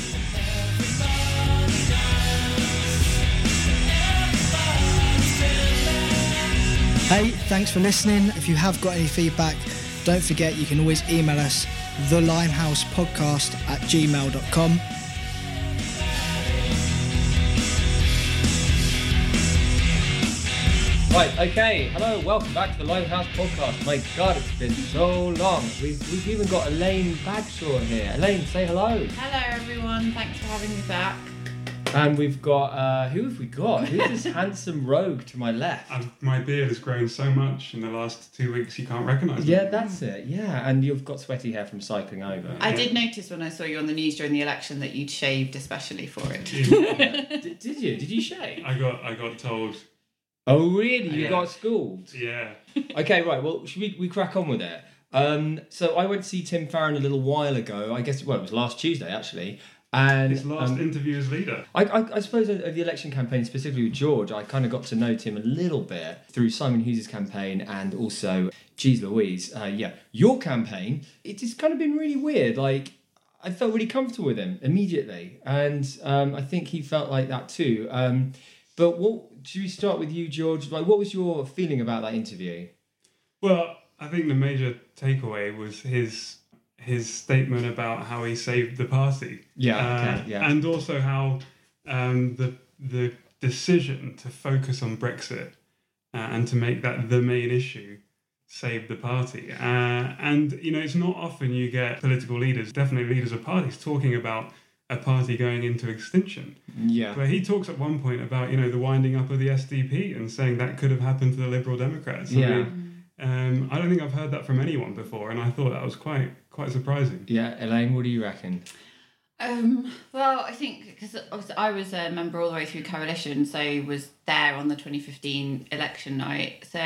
S9: Hey, thanks for listening. If you have got any feedback, don't forget you can always email us the limehouse podcast at gmail.com.
S1: Right, okay. Hello, welcome back to the Limehouse Podcast. My God, it's been so long. We've, we've even got Elaine Bagshaw here. Elaine, say hello.
S10: Hello, everyone. Thanks for having me back.
S1: And we've got, uh, who have we got? Who's this handsome rogue to my left?
S11: I've, my beard has grown so much in the last two weeks you can't recognise me.
S1: Yeah, that's it. Yeah, and you've got sweaty hair from cycling over.
S10: I did notice when I saw you on the news during the election that you'd shaved especially for it.
S1: did, did you? Did you shave?
S11: I got I got told.
S1: Oh, really? You
S11: Yeah.
S1: got schooled?
S11: Yeah.
S1: okay, right. Well, should we, we crack on with it? Um, so I went to see Tim Farron a little while ago. I guess well, it was last Tuesday actually. And
S11: His last
S1: um,
S11: interview as leader.
S1: I, I, I suppose of the election campaign, specifically with George, I kind of got to know Tim a little bit through Simon Hughes' campaign and also, geez Louise, uh, yeah, your campaign. It's just kind of been really weird. Like, I felt really comfortable with him immediately, and um, I think he felt like that too. Um, but what should we start with you, George? Like, what was your feeling about that interview?
S11: Well, I think the major takeaway was his his statement about how he saved the party.
S1: Yeah,
S11: Uh,
S1: okay, yeah.
S11: And also how um, the the decision to focus on Brexit uh, and to make that the main issue saved the party. Uh, and you know, it's not often you get political leaders, definitely leaders of parties, talking about a party going into extinction.
S1: Yeah.
S11: But he talks at one point about you know the winding up of the SDP and saying that could have happened to the Liberal Democrats. I
S1: Yeah.
S11: mean, um, I don't think I've heard that from anyone before, and I thought that was quite quite surprising.
S1: Yeah, Elaine, what do you reckon?
S10: Um, well, I think because I was a member all the way through coalition, so was there on the 2015 election night. So,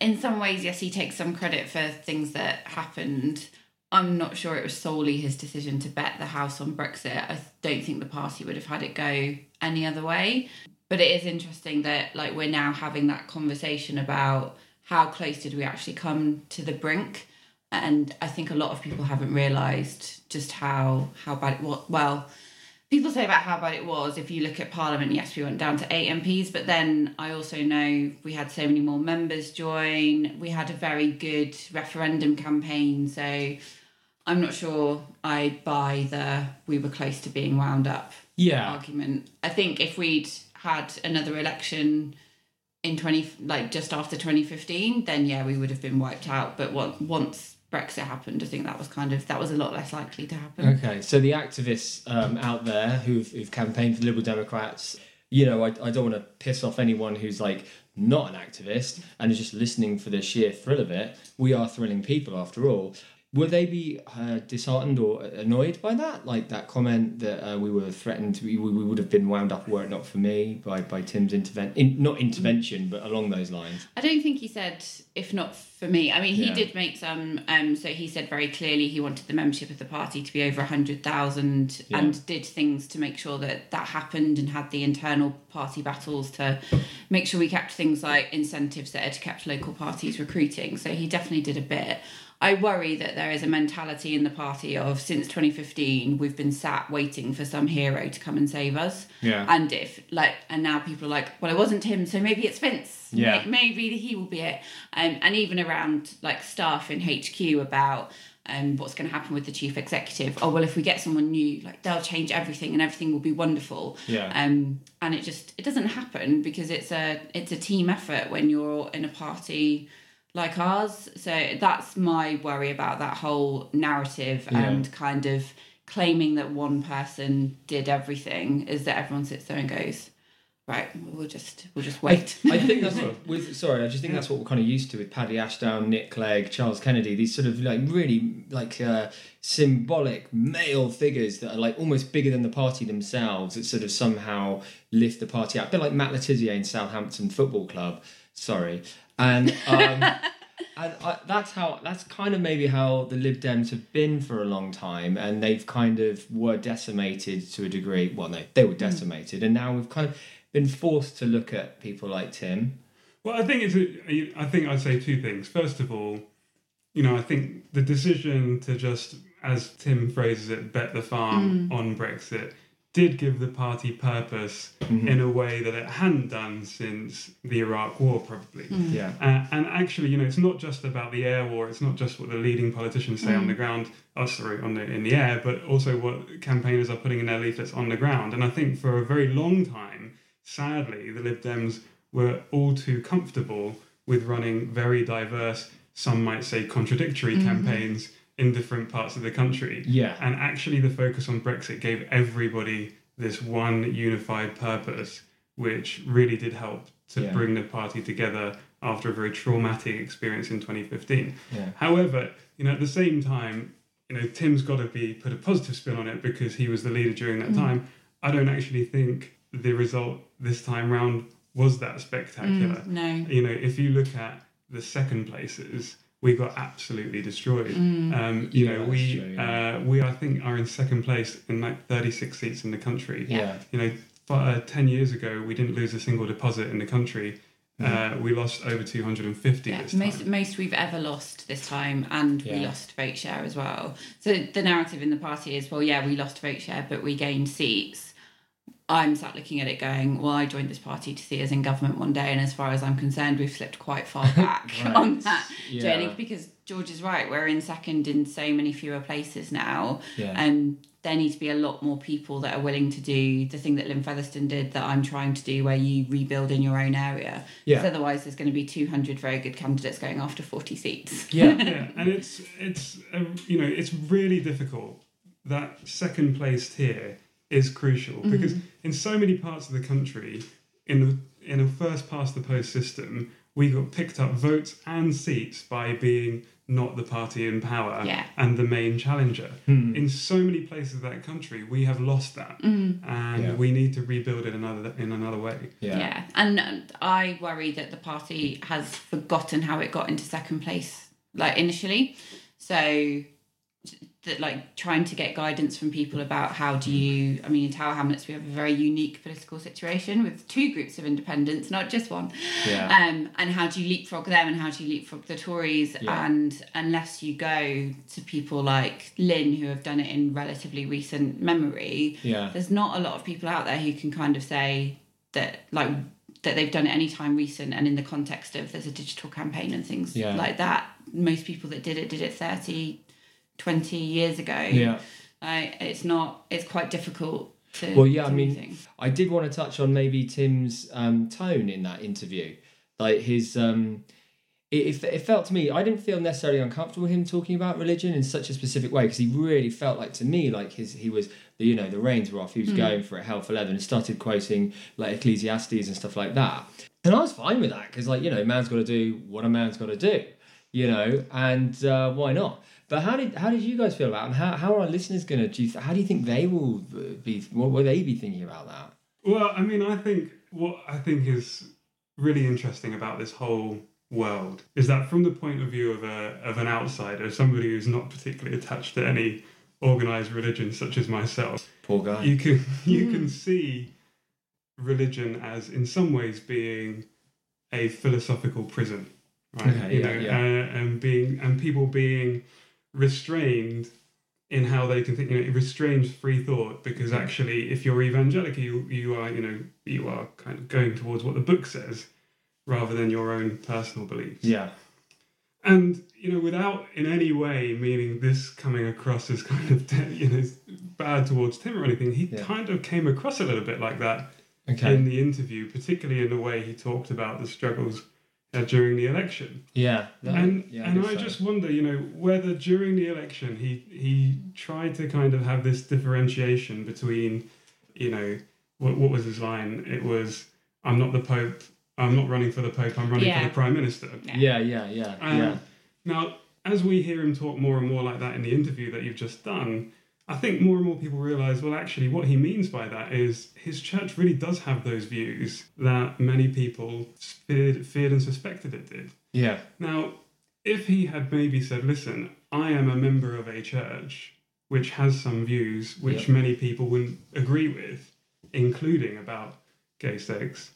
S10: in some ways, yes, he takes some credit for things that happened. I'm not sure it was solely his decision to bet the house on Brexit. I don't think the party would have had it go any other way. But it is interesting that like we're now having that conversation about how close did we actually come to the brink and I think a lot of people haven't realised just how how bad it was. Well, people say about how bad it was. If you look at Parliament, yes, we went down to eight MPs, but then I also know we had so many more members join. We had a very good referendum campaign, so I'm not sure I buy the we were close to being wound up
S1: Yeah.
S10: argument. I think if we'd had another election in 20 like just after 2015 then yeah we would have been wiped out but what, once brexit happened i think that was kind of that was a lot less likely to happen
S1: Okay, so the activists um, out there who've, who've campaigned for Liberal Democrats, you know, I, I don't want to piss off anyone who's like not an activist and is just listening for the sheer thrill of it. We are thrilling people after all. Would they be uh, disheartened or annoyed by that? Like that comment that uh, we were threatened, to we, we would have been wound up were it not for me by, by Tim's intervention, in, not intervention, but along those lines.
S10: I don't think he said if not for me. I mean, he
S1: Yeah.
S10: did make some. Um, so he said very clearly he wanted the membership of the party to be over hundred thousand,
S1: Yeah.
S10: and did things to make sure that that happened, and had the internal party battles to make sure we kept things like incentives that had kept local parties recruiting. So he definitely did a bit. I worry that there is a mentality in the party of since 2015 we've been sat waiting for some hero to come and save us.
S1: Yeah.
S10: And if like and now people are like, well, it wasn't him, so maybe it's Vince.
S1: Yeah.
S10: Maybe he will be it. Um, and even around like staff in HQ about um, what's going to happen with the chief executive. Oh well, if we get someone new, like they'll change everything and everything will be wonderful.
S1: Yeah.
S10: Um, and it just it doesn't happen because it's a it's a team effort when you're in a party like ours. So that's my worry about that whole narrative
S1: Yeah.
S10: and kind of claiming that one person did everything is that everyone sits there and goes, right, we'll just we'll just wait.
S1: I think that's what with sorry, I just think that's what we're kind of used to with Paddy Ashdown, Nick Clegg, Charles Kennedy. These sort of like really like uh, symbolic male figures that are like almost bigger than the party themselves. That sort of somehow lift the party up. A bit like Matt Le Tissier in Southampton Football Club. Sorry, and. Um, And I, that's how that's kind of maybe how the Lib Dems have been for a long time, and they've kind of were decimated to a degree. Well, no, they were decimated, and now we've kind of been forced to look at people like Tim.
S11: Well, I think it's. A, I think I'd say two things. First of all, you know, I think the decision to just, as Tim phrases it, bet the farm
S10: Mm.
S11: on Brexit did give the party purpose in a way that it hadn't done since the Iraq War, probably.
S10: Mm.
S1: Yeah.
S11: Uh, and actually, you know, it's not just about the air war. It's not just what the leading politicians say on
S10: Mm.
S11: the ground. Oh, sorry, on the in the air, but also what campaigners are putting in their leaflets on the ground. And I think for a very long time, sadly, the Lib Dems were all too comfortable with running very diverse, some might say contradictory
S10: Mhm.
S11: campaigns in different parts of the country.
S1: Yeah.
S11: And actually, the focus on Brexit gave everybody this one unified purpose, which really did help to
S1: Yeah.
S11: bring the party together after a very traumatic experience in 2015.
S1: Yeah.
S11: However, you know, at the same time, you know, Tim's got to be put a positive spin on it because he was the leader during that
S10: Mm.
S11: time. I don't actually think the result this time round was that spectacular.
S10: Mm, no.
S11: You know, if you look at the second places, we got absolutely destroyed.
S10: Mm.
S11: Um, you
S1: Yeah,
S11: know, we
S1: true, yeah.
S11: uh, we I think are in second place in like 36 seats in the country.
S1: Yeah.
S11: You know, f- uh, 10 years ago we didn't lose a single deposit in the country. Uh, we lost over 250
S10: Yeah,
S11: this time.
S10: most most we've ever lost this time, and we lost vote share as well. So the narrative in the party is, well, yeah, we lost vote share, but we gained seats. I'm sat looking at it going, well, I joined this party to see us in government one day, and as far as I'm concerned, we've slipped quite far back
S1: Right.
S10: on that
S1: Yeah.
S10: journey because George is right. We're in second in so many fewer places now,
S1: Yeah.
S10: and there need to be a lot more people that are willing to do the thing that Lynne Featherstone did that I'm trying to do, where you rebuild in your own area.
S1: Yeah.
S10: 'Cause otherwise, there's going to be 200 very good candidates going after 40 seats.
S1: Yeah.
S11: yeah, and it's it's uh, you know it's really difficult. That second place tier is crucial because in so many parts of the country, in the in a first past the post system, we got picked up votes and seats by being not the party in power
S10: Yeah.
S11: and the main challenger.
S1: Hmm.
S11: In so many places of that country, we have lost that, and
S1: Yeah.
S11: we need to rebuild it another in another way.
S1: Yeah.
S10: Yeah. And uh, I worry that the party has forgotten how it got into second place, like initially. So that like trying to get guidance from people about how do you I mean in Tower Hamlets we have a very unique political situation with two groups of independents not just one
S1: Yeah.
S10: um and how do you leapfrog them and how do you leapfrog the Tories
S1: Yeah.
S10: and unless you go to people like Lynne who have done it in relatively recent memory
S1: Yeah.
S10: there's not a lot of people out there who can kind of say that like that they've done it any time recent and in the context of there's a digital campaign and things
S1: Yeah.
S10: like that most people that did it did it 30 20 years ago
S1: Yeah.
S10: like it's not it's quite difficult to
S1: Well, yeah, I mean,
S10: anything.
S1: I did want to touch on maybe Tim's um, tone in that interview, like his. Um, it, it, felt to me, I didn't feel necessarily uncomfortable with him talking about religion in such a specific way because he really felt like to me like his he was the you know the reins were off. He was.
S12: Mm.
S1: going for it hell for leather and started quoting like Ecclesiastes and stuff like that. And I was fine with that because like you know man's got to do what a man's got to do, you know, and uh, why not? But how did how did you guys feel about it? And how, how are our listeners gonna do? You, how do you think they will be? What will they be thinking about that?
S11: Well, I mean, I think what I think is really interesting about this whole world is that from the point of view of a of an outsider, somebody who's not particularly attached to any organized religion, such as myself,
S1: poor guy,
S11: you can you can see religion as in some ways being a philosophical prison, right?
S1: Okay,
S11: you
S1: yeah,
S11: know,
S1: yeah.
S11: Uh, and being and people being restrained in how they can think. You know, it restrains free thought because
S1: Yeah.
S11: actually, if you're evangelical, you, you are you know you are kind of going towards what the book says rather than your own personal beliefs.
S1: Yeah.
S11: And you know, without in any way meaning this coming across as kind of you know bad towards Tim or anything, he kind of came across a little bit like that
S1: Okay.
S11: in the interview, particularly in the way he talked about the struggles uh, during the election.
S1: Yeah. that-
S11: and
S1: yeah,
S11: and I
S1: so.
S11: just wonder, you know, whether during the election he he tried to kind of have this differentiation between, you know, what what was his line? It was, "I'm not the Pope. I'm not running for the Pope. I'm running
S1: Yeah.
S11: for the Prime Minister."
S1: Yeah, yeah, yeah,
S11: Um,
S1: yeah.
S11: Now, as we hear him talk more and more like that in the interview that you've just done, I think more and more people realize, well, actually, what he means by that is his church really does have those views that many people feared, feared and suspected it did.
S1: Yeah.
S11: Now, if he had maybe said, listen, I am a member of a church which has some views which
S1: Yeah.
S11: many people wouldn't agree with, including about gay sex,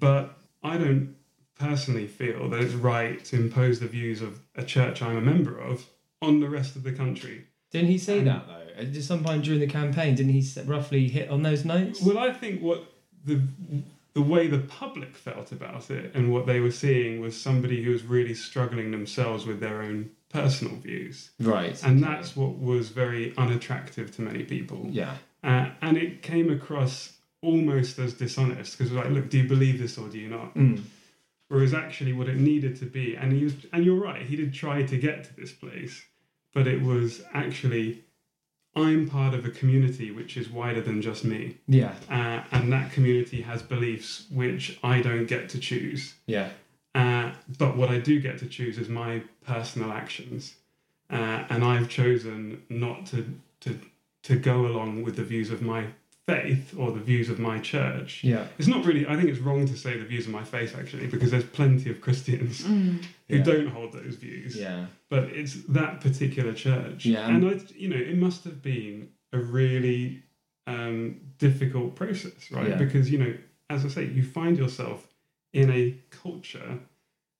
S11: but I don't personally feel that it's right to impose the views of a church I'm a member of on the rest of the country.
S1: Didn't he say
S11: Um,
S1: that though? Uh, some point during the campaign, didn't he roughly hit on those notes?
S11: Well, I think what the the way the public felt about it and what they were seeing was somebody who was really struggling themselves with their own personal views.
S1: Right,
S11: And that's what was very unattractive to many people.
S1: Yeah.
S11: Uh, and it came across almost as dishonest because like, look, do you believe this or do you not?
S1: Mm.
S11: Whereas actually, what it needed to be, and he was, and you're right, he did try to get to this place, but it was actually, I'm part of a community which is wider than just me.
S1: Yeah.
S11: Uh, and that community has beliefs which I don't get to choose.
S1: Yeah.
S11: Uh, but what I do get to choose is my personal actions. Uh, and I've chosen not to, to, to go along with the views of my faith or the views of my church.
S1: Yeah.
S11: It's not really, I think it's wrong to say the views of my faith actually, because there's plenty of Christians
S10: Mm.
S11: who
S1: Yeah.
S11: don't hold those views.
S1: Yeah.
S11: But it's that particular church.
S1: Yeah,
S11: And,
S1: and-
S11: I, you know, it must have been a really um, difficult process, right?
S1: Yeah.
S11: Because, you know, as I say, you find yourself in a culture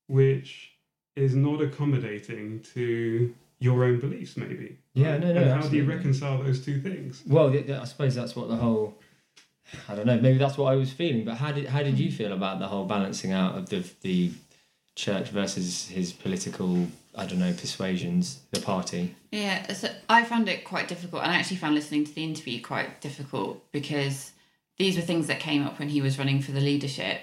S11: which is not accommodating to your own beliefs, maybe.
S1: Yeah,
S11: right?
S1: no, no,
S11: And how do you reconcile those two things?
S1: Well, yeah, yeah, I suppose that's what the whole. I don't know. Maybe that's what I was feeling. But how did how did you feel about the whole balancing out of the the church versus his political I don't know persuasions, the party?
S10: Yeah, so I found it quite difficult, and I actually found listening to the interview quite difficult because these were things that came up when he was running for the leadership.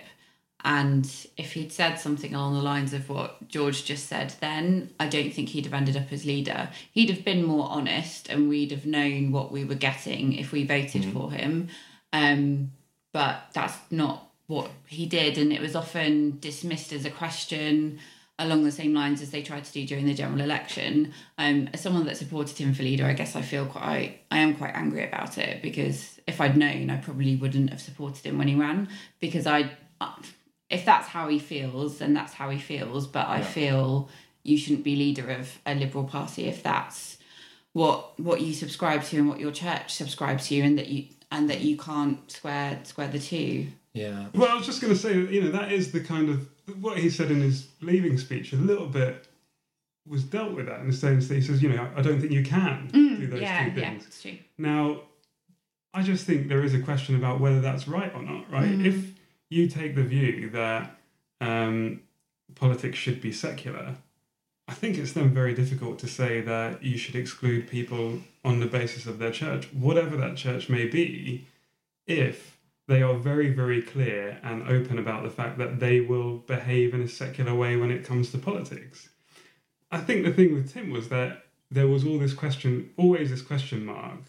S10: And if he'd said something along the lines of what George just said, then I don't think he'd have ended up as leader. He'd have been more honest, and we'd have known what we were getting if we voted
S1: Mm-hmm.
S10: for him. Um, but that's not what he did, and it was often dismissed as a question along the same lines as they tried to do during the general election. Um, as someone that supported him for leader, I guess I feel quite, I am quite angry about it because if I'd known, I probably wouldn't have supported him when he ran because I, if that's how he feels, then that's how he feels. But I
S1: Yeah.
S10: feel you shouldn't be leader of a liberal party if that's what what you subscribe to and what your church subscribes to, and that you and that you can't square square the two.
S1: Yeah.
S11: Well, I was just going to say, you know, that is the kind of what he said in his leaving speech. A little bit was dealt with that in the sense that he says, you know, I don't think you can do those
S10: Mm, yeah,
S11: two
S10: yeah,
S11: things.
S10: it's true.
S11: Now, I just think there is a question about whether that's right or not, right?
S10: Mm.
S11: If you take the view that um, politics should be secular, I think it's then very difficult to say that you should exclude people on the basis of their church, whatever that church may be, if they are very, very clear and open about the fact that they will behave in a secular way when it comes to politics. I think the thing with Tim was that there was all this question, always this question mark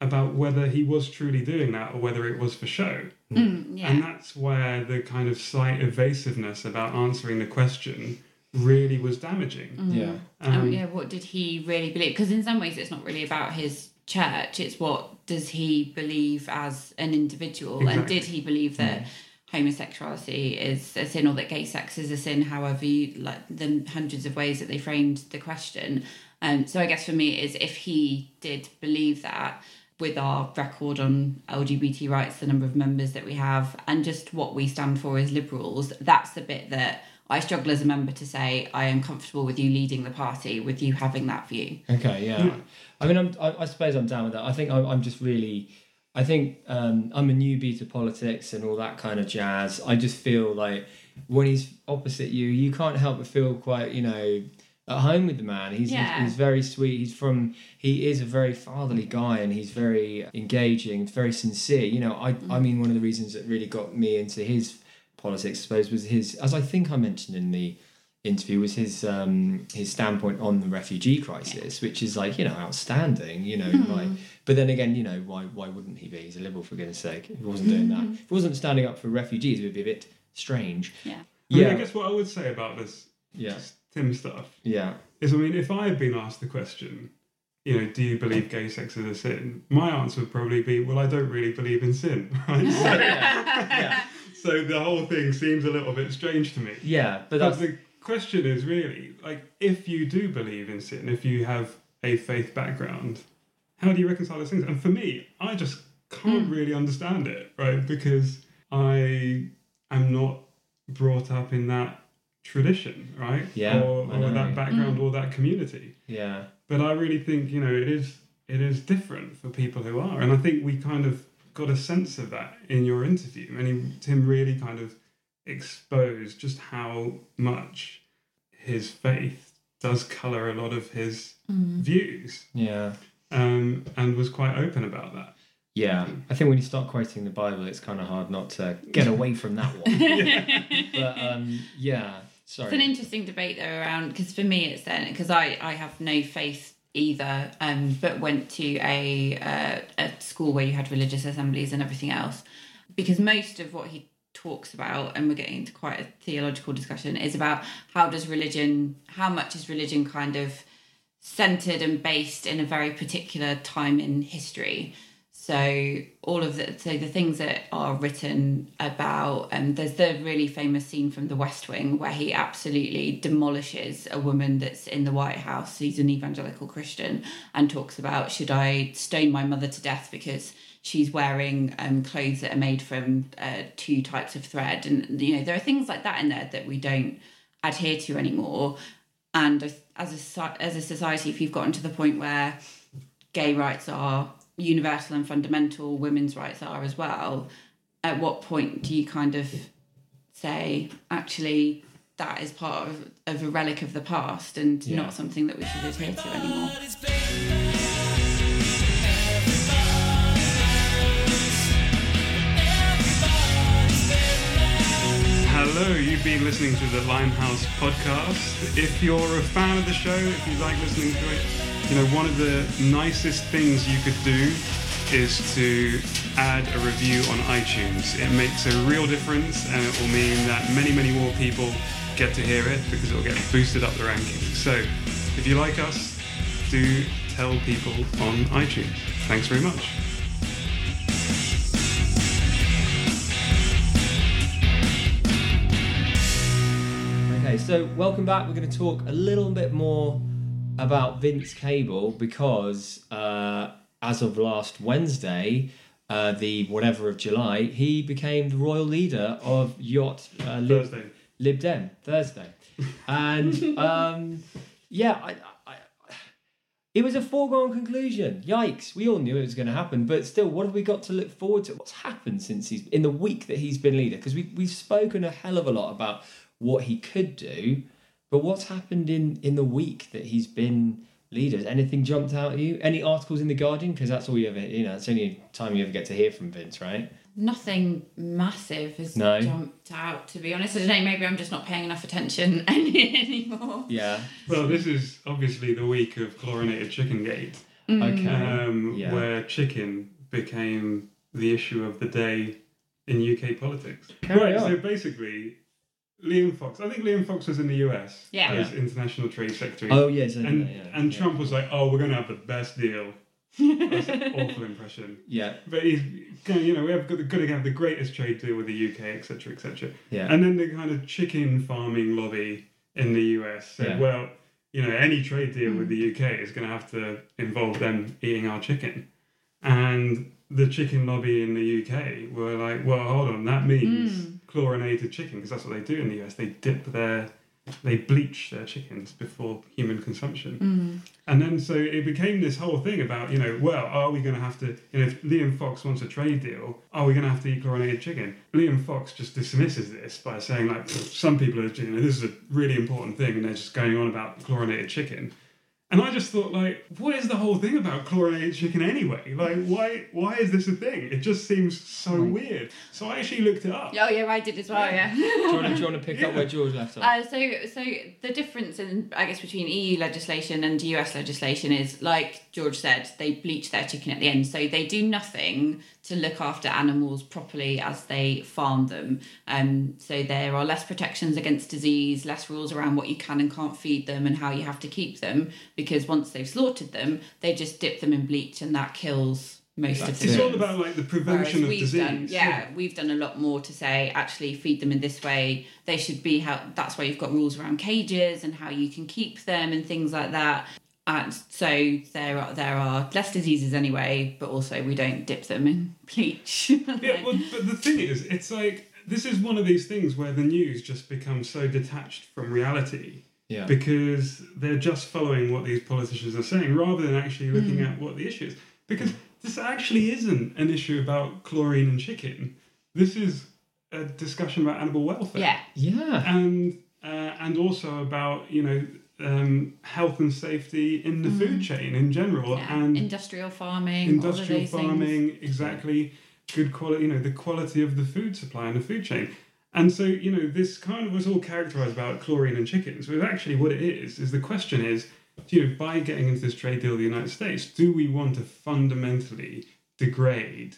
S11: about whether he was truly doing that or whether it was for show.
S10: Mm, yeah.
S11: And that's where the kind of slight evasiveness about answering the question really was damaging.
S1: Yeah.
S10: oh,
S11: Um,
S10: yeah, what did he really believe? Because in some ways, it's not really about his church. It's what does he believe as an individual, and did he believe that homosexuality is a sin or that gay sex is a sin? However, you like the hundreds of ways that they framed the question. Um, so I guess for me, is if he did believe that. With our record on LGBT rights, the number of members that we have, and just what we stand for as liberals, that's the bit that I struggle as a member to say I am comfortable with you leading the party, with you having that view.
S1: Okay, yeah. I mean, I'm, I, I suppose I'm down with that. I think I'm, I'm just really, I think um, I'm a newbie to politics and all that kind of jazz. I just feel like when he's opposite you, you can't help but feel quite, you know, at home with the man. He's,
S10: Yeah.
S1: he's, he's very sweet. He's from, he is a very fatherly guy and he's very engaging, very sincere. You know, I, I mm. mean, one of the reasons that really got me into his politics, I suppose, was his, as I think I mentioned in the interview, was his um, his standpoint on the refugee crisis, which is like you know outstanding. You know, mm. like, but then again, you know, why why wouldn't he be? He's a liberal for goodness sake. If he wasn't doing that, mm. if he wasn't standing up for refugees, it would be a bit strange.
S10: Yeah.
S11: I mean,
S1: Yeah,
S11: I guess what I would say about this
S1: yeah,
S11: Tim stuff
S1: yeah,
S11: is, I mean, if I had been asked the question, you know, do you believe gay sex is a sin? My answer would probably be, well, I don't really believe in sin. Right? So, so the whole thing seems a little bit strange to me.
S1: yeah. But
S11: the question is really like, if you do believe in sin, if you have a faith background, how do you reconcile those things? And for me, I just can't hmm. really understand it, right? Because I am not brought up in that tradition, right?
S1: Yeah,
S11: Or, or that background or that community.
S1: yeah,
S11: But I really think, you know, it is it is different for people who are. And I think we kind of got a sense of that in your interview. And he, Tim really kind of exposed just how much his faith does colour a lot of his views.
S1: yeah.
S11: Um, and was quite open about that.
S1: Yeah, I think when you start quoting the Bible, it's kind of hard not to get away from that one. but um, yeah, sorry.
S10: It's an interesting debate though around because for me it's then because I I have no faith either, um, but went to a uh, a school where you had religious assemblies and everything else, because most of what he talks about and we're getting into quite a theological discussion is about how does religion how much is religion kind of centered and based in a very particular time in history so all of the so the things that are written about um, there's the really famous scene from the West Wing where he absolutely demolishes a woman that's in the White House. He's an evangelical Christian and talks about should I stone my mother to death because she's wearing um, clothes that are made from uh, two types of thread and you know there are things like that in there that we don't adhere to anymore. And as a as a society, if you've gotten to the point where gay rights are universal and fundamental, women's rights are as well, at what point do you kind of say, actually, that is part of, of a relic of the past and
S1: Yeah.
S10: not something that we should adhere to anymore?
S11: Hello, you've been listening to the Limehouse podcast. If you're a fan of the show, if you like listening to it, you know, one of the nicest things you could do is to add a review on iTunes. It makes a real difference and it will mean that many, many more people get to hear it because it will get boosted up the rankings. So, if you like us, do tell people on iTunes. Thanks very much.
S1: Okay, so welcome back. We're going to talk a little bit more about Vince Cable because uh, as of last Wednesday, uh, the whatever of July, he became the royal leader of Yacht uh, Lib,
S11: Thursday.
S1: Lib Dem Thursday, and um, yeah, I, I, it was a foregone conclusion. Yikes! We all knew it was going to happen, but still, what have we got to look forward to? What's happened since he's in the week that he's been leader? Because we we've spoken a hell of a lot about what he could do, but what's happened in in the week that he's been leader? Anything jumped out at you? Any articles in the Guardian? Because that's all you ever you know. It's only time you ever get to hear from Vince, right?
S10: Nothing massive has
S1: No.
S10: jumped out, to be honest. I don't know, maybe I'm just not paying enough attention any, anymore.
S1: Yeah.
S11: Well, this is obviously the week of chlorinated chicken gate.
S1: Okay.
S11: Um,
S1: Yeah.
S11: Where chicken became the issue of the day in UK politics.
S1: Carry
S11: right,
S1: on.
S11: so basically, Liam Fox, I think Liam Fox was in the US
S10: Yeah.
S11: as
S1: Yeah.
S11: International Trade Secretary.
S1: Oh, yes, I know,
S11: And,
S1: yeah,
S11: and
S1: yeah.
S11: Trump was like, oh, we're going to have the best deal. That's an awful impression.
S1: Yeah.
S11: But he's, going, you know, we have got, got to have the greatest trade deal with the UK, etc., etc.
S1: Yeah.
S11: And then the kind of chicken farming lobby in the US said,
S1: Yeah.
S11: well, you know, any trade deal with mm. the UK is going to have to involve them eating our chicken. And the chicken lobby in the UK were like, well, hold on, that means mm. Chlorinated chicken, because that's what they do in the US. They dip their, they bleach their chickens before human consumption. Mm. And then so it became this whole thing about, you know, well, are we going to have to, you know, if Liam Fox wants a trade deal, are we going to have to eat chlorinated chicken? Liam Fox just dismisses this by saying, like, some people are, you know, this is a really important thing and they're just going on about chlorinated chicken. And I just thought, like, what is the whole thing about chlorinated chicken anyway? Like, why why is this a thing? It just seems so weird. So I actually looked it up.
S10: Oh, yeah, I did as well, yeah.
S1: Do you want to, do you want to pick up where George left off?
S10: Uh, so, so the difference in, I guess, between EU legislation and US legislation is, like George said, they bleach their chicken at the end. So they do nothing to look after animals properly as they farm them. Um, so there are less protections against disease, less rules around what you can and can't feed them and how you have to keep them. Because once they've slaughtered them, they just dip them in bleach and that kills most of the
S11: It's all about like the
S10: Whereas
S11: prevention of
S10: we've
S11: disease.
S10: done, yeah, we've done a lot more to say actually feed them in this way. They should be how. That's why you've got rules around cages and how you can keep them and things like that. And so there are there are less diseases anyway, but also we don't dip them in bleach.
S11: Yeah, well, but the thing is, it's like this is one of these things where the news just becomes so detached from reality.
S1: Yeah.
S11: Because they're just following what these politicians are saying rather than actually looking
S10: Mm.
S11: at what the issue is. Because this actually isn't an issue about chlorine and chicken. This is a discussion about animal welfare.
S10: Yeah.
S1: Yeah.
S11: And uh, and also about you know um, health and safety in the food chain in general
S10: Yeah.
S11: and
S10: industrial farming, all of
S11: industrial
S10: those things.
S11: farming exactly good quality you know the quality of the food supply and the food chain and so you know this kind of was all characterized about chlorine and chickens but actually what it is is the question is you know by getting into this trade deal with the united states do we want to fundamentally degrade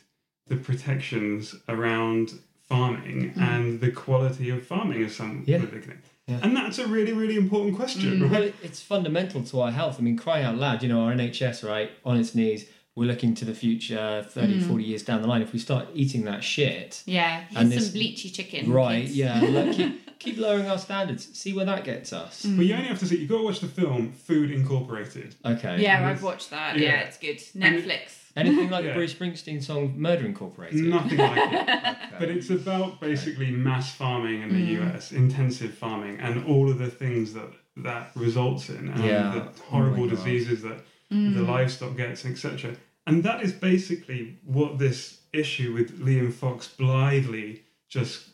S11: the protections around farming
S1: Mm.
S11: and the quality of farming as some
S1: Yeah.
S11: would think?
S1: Yeah.
S11: and that's a really really important question
S1: Well,
S11: right
S1: it- it's fundamental to our health. I mean, crying out loud, you know, our NHS, right, on its knees, we're looking to the future 30,
S10: Mm.
S1: 40 years down the line. If we start eating that shit,
S10: Yeah,
S1: And
S10: here's some
S1: this-
S10: bleachy chicken.
S1: right,
S10: kids.
S1: yeah, look, keep, keep lowering our standards. See where that gets us.
S11: but you only have to see you've got to watch the film food incorporated
S1: Okay.
S10: Yeah,
S11: And
S10: I've watched that.
S11: yeah.
S10: Yeah, it's good. Netflix.
S1: Anything like
S11: Yeah.
S1: the Bruce Springsteen song Murder Incorporated?
S11: Nothing like it. But it's about basically mass farming in the
S10: Mm.
S11: US, intensive farming, and all of the things that that results in, and
S1: Yeah.
S11: the
S1: Oh
S11: horrible
S1: my God.
S11: diseases that
S10: Mm.
S11: the livestock gets, etc. And that is basically what this issue with Liam Fox blithely just,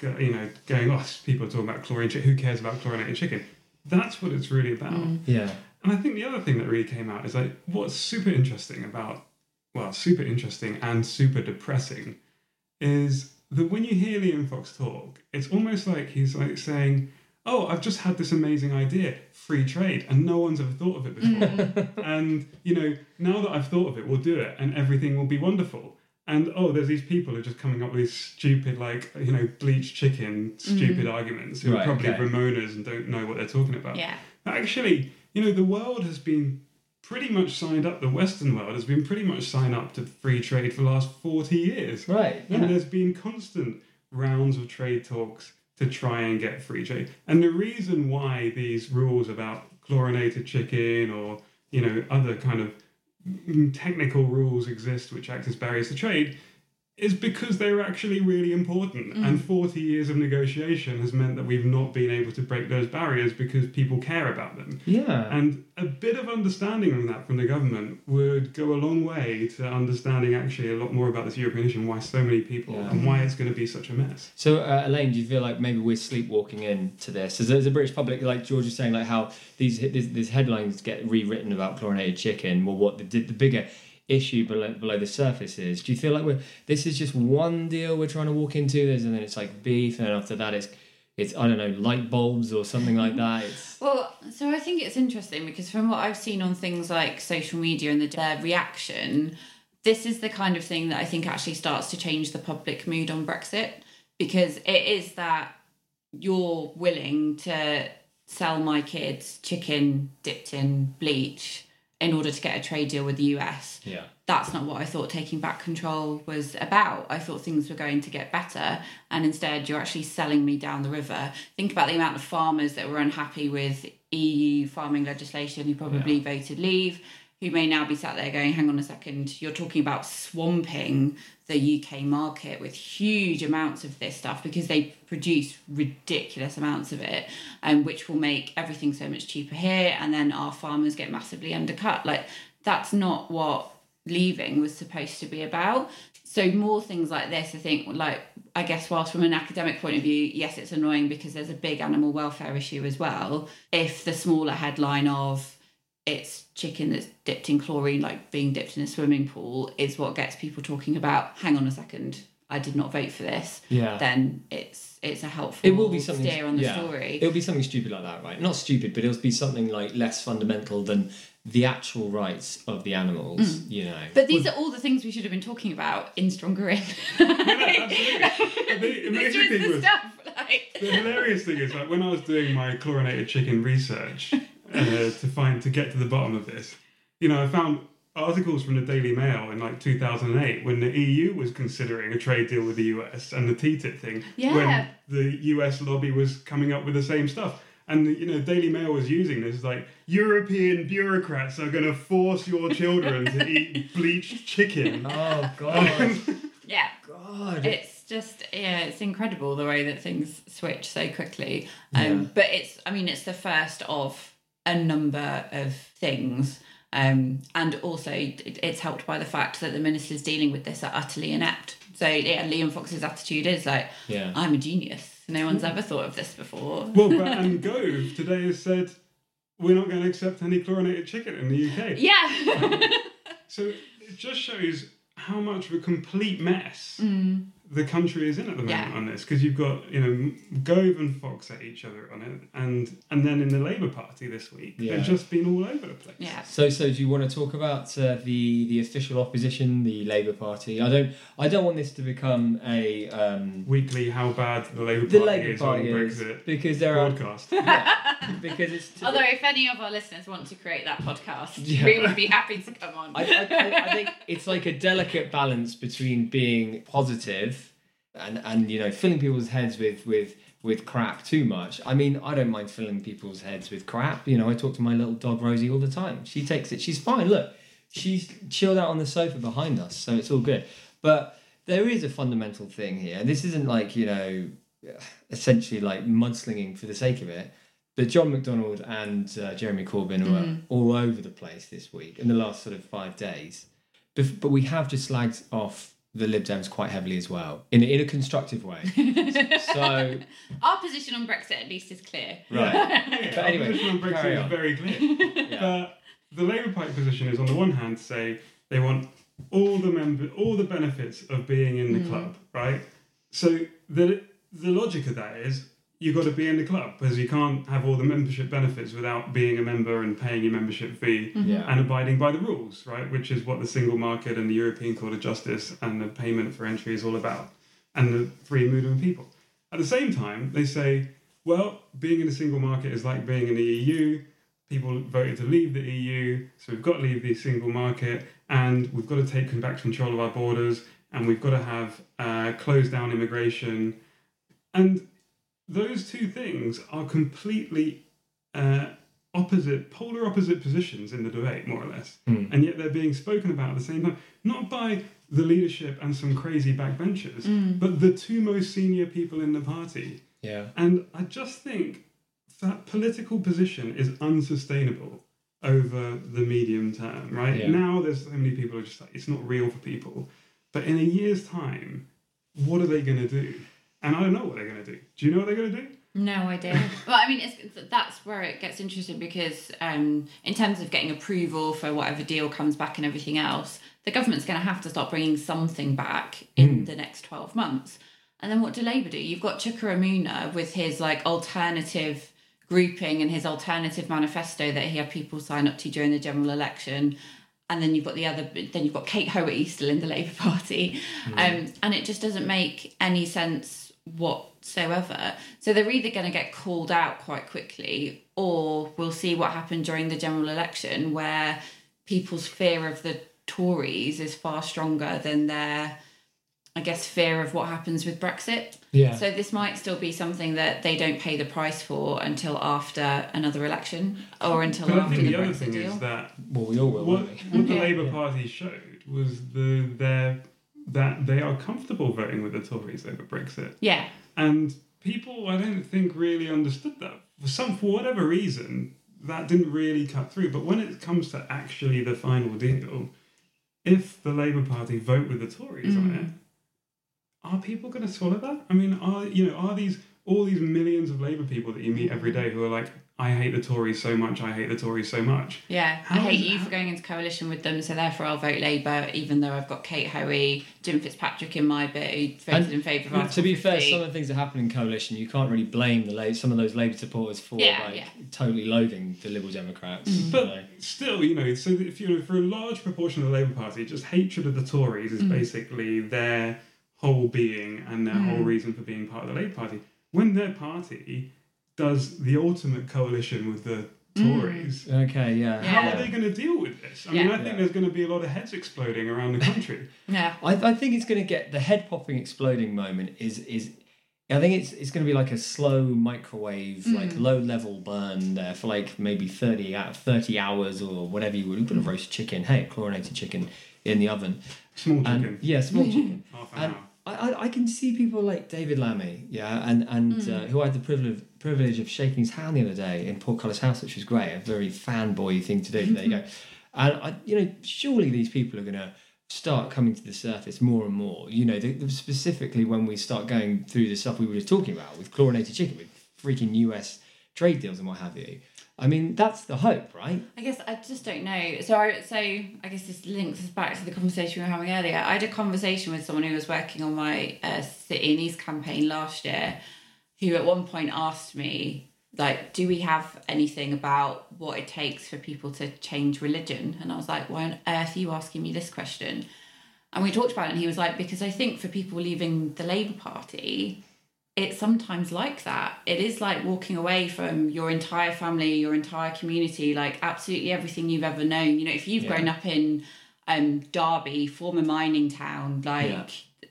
S11: you know, going, oh, people are talking about chlorine chicken. Who cares about chlorinated chicken? That's what it's really about.
S10: Mm.
S1: Yeah.
S11: And I think the other thing that really came out is like what's super interesting about, well, super interesting and super depressing is that when you hear Liam Fox talk, it's almost like he's like saying, Oh, I've just had this amazing idea, free trade, and no one's ever thought of it before. Mm. and, you know, now that I've thought of it, we'll do it and everything will be wonderful. And oh, there's these people who are just coming up with these stupid, like, you know, bleached chicken, stupid mm. arguments who
S1: Right,
S11: are probably
S1: okay.
S11: Remoaners and don't know what they're talking about.
S10: Yeah.
S11: Actually, you know, the world has been pretty much signed up, the Western world has been pretty much signed up to free trade for the last 40 years.
S1: Right,
S11: And there's been constant rounds of trade talks to try and get free trade. And the reason why these rules about chlorinated chicken or you know other kind of technical rules exist which act as barriers to trade is because they're actually really important.
S10: Mm.
S11: And 40 years of negotiation has meant that we've not been able to break those barriers because people care about them.
S1: Yeah.
S11: And a bit of understanding of that from the government would go a long way to understanding actually a lot more about this European issue and why so many people and why it's going to be such a mess.
S1: So, uh, Elaine, do you feel like maybe we're sleepwalking into this? As, as a British public, like George is saying, like how these these, these headlines get rewritten about chlorinated chicken. Well, what the, the bigger issue below below the surface is? Do you feel like we're this is just one deal we're trying to walk into, There's and then it's like beef, and after that it's it's I don't know light bulbs or something like that. It's
S10: Well, so I think it's interesting because from what I've seen on things like social media and the, their reaction, this is the kind of thing that I think actually starts to change the public mood on Brexit because it is that you're willing to sell my kids chicken dipped in bleach in order to get a trade deal with the US.
S1: yeah.
S10: That's not what I thought taking back control was about. I thought things were going to get better, and instead, you're actually selling me down the river. Think about the amount of farmers that were unhappy with EU farming legislation who probably voted leave, who may now be sat there going, hang on a second, you're talking about swamping the UK market with huge amounts of this stuff because they produce ridiculous amounts of it, and which will make everything so much cheaper here, and then our farmers get massively undercut. Like, that's not what leaving was supposed to be about. So more things like this, I think, like I guess, whilst from an academic point of view, yes, it's annoying because there's a big animal welfare issue as well. If the smaller headline of it's chicken that's dipped in chlorine, like being dipped in a swimming pool, is what gets people talking about. Hang on a second, I did not vote for this.
S1: Yeah.
S10: Then it's it's a helpful
S1: It will be something
S10: steer on the
S1: yeah.
S10: story.
S1: It'll be something stupid like that, right? Not stupid, but it'll be something like less fundamental than the actual rights of the animals.
S10: Mm.
S1: You know.
S10: But these are all the things we should have been talking about in Stronger In.
S11: The
S10: This
S11: amazing
S10: was the
S11: was,
S10: stuff. Like,
S11: the hilarious thing is like when I was doing my chlorinated chicken research uh, to find to get to the bottom of this, you know, I found articles from the Daily Mail in like 2008 when the EU was considering a trade deal with the US and the TTIP thing,
S10: Yeah.
S11: when the US lobby was coming up with the same stuff. And you know, Daily Mail was using this like European bureaucrats are going to force your children to eat bleached chicken.
S1: Oh God.
S10: yeah.
S1: God.
S10: It's just yeah, it's incredible the way that things switch so quickly. Um, but it's I mean it's the first of a number of things. Um, and also it's helped by the fact that the ministers dealing with this are utterly inept. So yeah, Liam Fox's attitude is like,
S1: Yeah.
S10: I'm a genius. No one's ever thought of this before.
S11: Well, but and Gove today has said we're not going to accept any chlorinated chicken in the UK.
S10: yeah.
S11: So it just shows how much of a complete mess
S10: Mm.
S11: The country is in at the moment
S10: Yeah.
S11: on this because you've got you know Gove and Fox at each other on it, and and then in the Labour Party this week
S1: Yeah.
S11: they've just been all over the place.
S10: Yeah.
S1: So, so do you want to talk about uh, the the official opposition, the Labour Party? I don't, I don't want this to become a um,
S11: Weekly, how bad the Labour
S1: the
S11: Party
S1: Labour
S11: is
S1: Party
S11: on
S1: is
S11: Brexit
S1: because there are
S11: broadcast.
S1: because it's
S10: Although if any of our listeners want to create that podcast,
S1: Yeah.
S10: we would be happy to come on.
S1: I, I, I, I think it's like a delicate balance between being positive and and you know filling people's heads with with with crap too much. I mean, I don't mind filling people's heads with crap. You know, I talk to my little dog Rosie all the time. She takes it. She's fine. Look, she's chilled out on the sofa behind us, so it's all good. But there is a fundamental thing here. This isn't like you know, essentially like mudslinging for the sake of it. But John McDonnell and uh, Jeremy Corbyn were
S10: Mhm.
S1: all over the place this week in the last sort of five days. But, but we have just slagged off the Lib Dems quite heavily as well, in, in a constructive way. so,
S10: Our position on Brexit at least is clear.
S1: right.
S11: Yeah,
S1: But
S11: our
S1: anyway,
S11: position on Brexit
S1: carry
S11: is very clear. But the Labour Party position is on the one hand say they want all the member all the benefits of being in the
S10: Mm.
S11: club, right? So the the logic of that is you've got to be in the club because you can't have all the membership benefits without being a member and paying your membership fee
S10: Mm-hmm.
S1: Yeah.
S11: and abiding by the rules, right? Which is what the single market and the European Court of Justice and the payment for entry is all about, and the free movement of people. At the same time, they say, well, being in a single market is like being in the EU. People voted to leave the EU, so we've got to leave the single market, and we've got to take back control of our borders, and we've got to have uh, closed down immigration. And those two things are completely uh, opposite, polar opposite positions in the debate, more or less,
S1: Hmm.
S11: and yet they're being spoken about at the same time, not by the leadership and some crazy backbenchers,
S10: Mm.
S11: but the two most senior people in the party.
S1: Yeah.
S11: And I just think that political position is unsustainable over the medium term, right?
S1: Yeah.
S11: Now there's so many people who are just like, it's not real for people. But in a year's time, what are they going to do? And I don't know what they're going to do. Do you know what they're going to do?
S10: No idea. well, I mean, it's, that's where it gets interesting because, um, in terms of getting approval for whatever deal comes back and everything else, the government's going to have to start bringing something back in the next 12 months. And then what do Labour do? You've got Chuka Umunna with his like alternative grouping and his alternative manifesto that he had people sign up to during the general election. And then you've got the other, then you've got Kate Hoey still in the Labour Party. Um, and it just doesn't make any sense whatsoever. So they're either going to get called out quite quickly, or we'll see what happened during the general election, where people's fear of the Tories is far stronger than their, I guess, fear of what happens with Brexit.
S1: Yeah.
S10: So this might still be something that they don't pay the price for until after another election, or until
S11: But I
S10: after
S11: think
S10: the
S11: the other
S10: Brexit
S11: thing
S10: deal.
S11: is that
S1: Well, we all will,
S11: what,
S1: won't we?
S11: what the
S10: Yeah.
S11: Labour Party showed was the their that they are comfortable voting with the Tories over Brexit.
S10: Yeah.
S11: And people, I don't think, really understood that. For some, for whatever reason, that didn't really cut through. But when it comes to actually the final deal, if the Labour Party vote with the Tories on mm. it, are people going to swallow that? I mean, are you know, are these all these millions of Labour people that you meet every mm-hmm. day who are like, I hate the Tories so much, I hate the Tories so much.
S10: Yeah, I hate
S11: is-
S10: you for going into coalition with them, so therefore I'll vote Labour, even though I've got Kate Hoey, Jim Fitzpatrick in my bit, who voted
S1: And
S10: in favour of
S1: to
S10: Article
S1: be fair, some of the things that happen in coalition, you can't really blame the La- some of those Labour supporters for
S10: Yeah,
S1: like
S10: yeah.
S1: totally loathing the Liberal Democrats.
S11: But
S1: So-
S11: still, you know, so if you know, for a large proportion of the Labour Party, just hatred of the Tories is
S10: Mm.
S11: basically their whole being and their whole
S10: Mm.
S11: reason for being part of the Labour Party. When their party does the ultimate coalition with the Tories,
S1: okay, yeah.
S11: how
S10: Yeah.
S11: are they going to deal with this? I mean, I think there's going to be a lot of heads exploding around the country.
S10: Yeah.
S1: I, I think it's going to get the head popping exploding moment is is I think it's it's going to be like a slow microwave
S10: Mm.
S1: like low level burn there for like maybe 30 out 30 hours or whatever you would you put a roast chicken hey chlorinated chicken in the oven
S11: Small
S1: And-
S11: chicken.
S1: yeah small chicken
S11: Half an
S1: and
S11: hour.
S1: I, I, I can see people like David Lammy, yeah, and and
S10: Mm.
S1: uh, who I had the privilege privilege of shaking his hand the other day in Paul Portcullis House, which was great, a very fanboy thing to do. but there you go. And I, you know, surely these people are going to start coming to the surface more and more. You know, the, the- specifically when we start going through the stuff we were just talking about with chlorinated chicken, with freaking US trade deals and what have you. I mean, that's the hope, right?
S10: I guess I just don't know. So, I, so I guess this links us back to the conversation we were having earlier. I had a conversation with someone who was working on my uh, City and East campaign last year, who at one point asked me, like, do we have anything about what it takes for people to change religion? And I was like, why on earth are you asking me this question? And we talked about it, and he was like, because I think for people leaving the Labour Party, it's sometimes like that. It is like walking away from your entire family, your entire community, like absolutely everything you've ever known. You know, if you've
S1: Yeah.
S10: grown up in um, Derby, former mining town, like
S1: Yeah.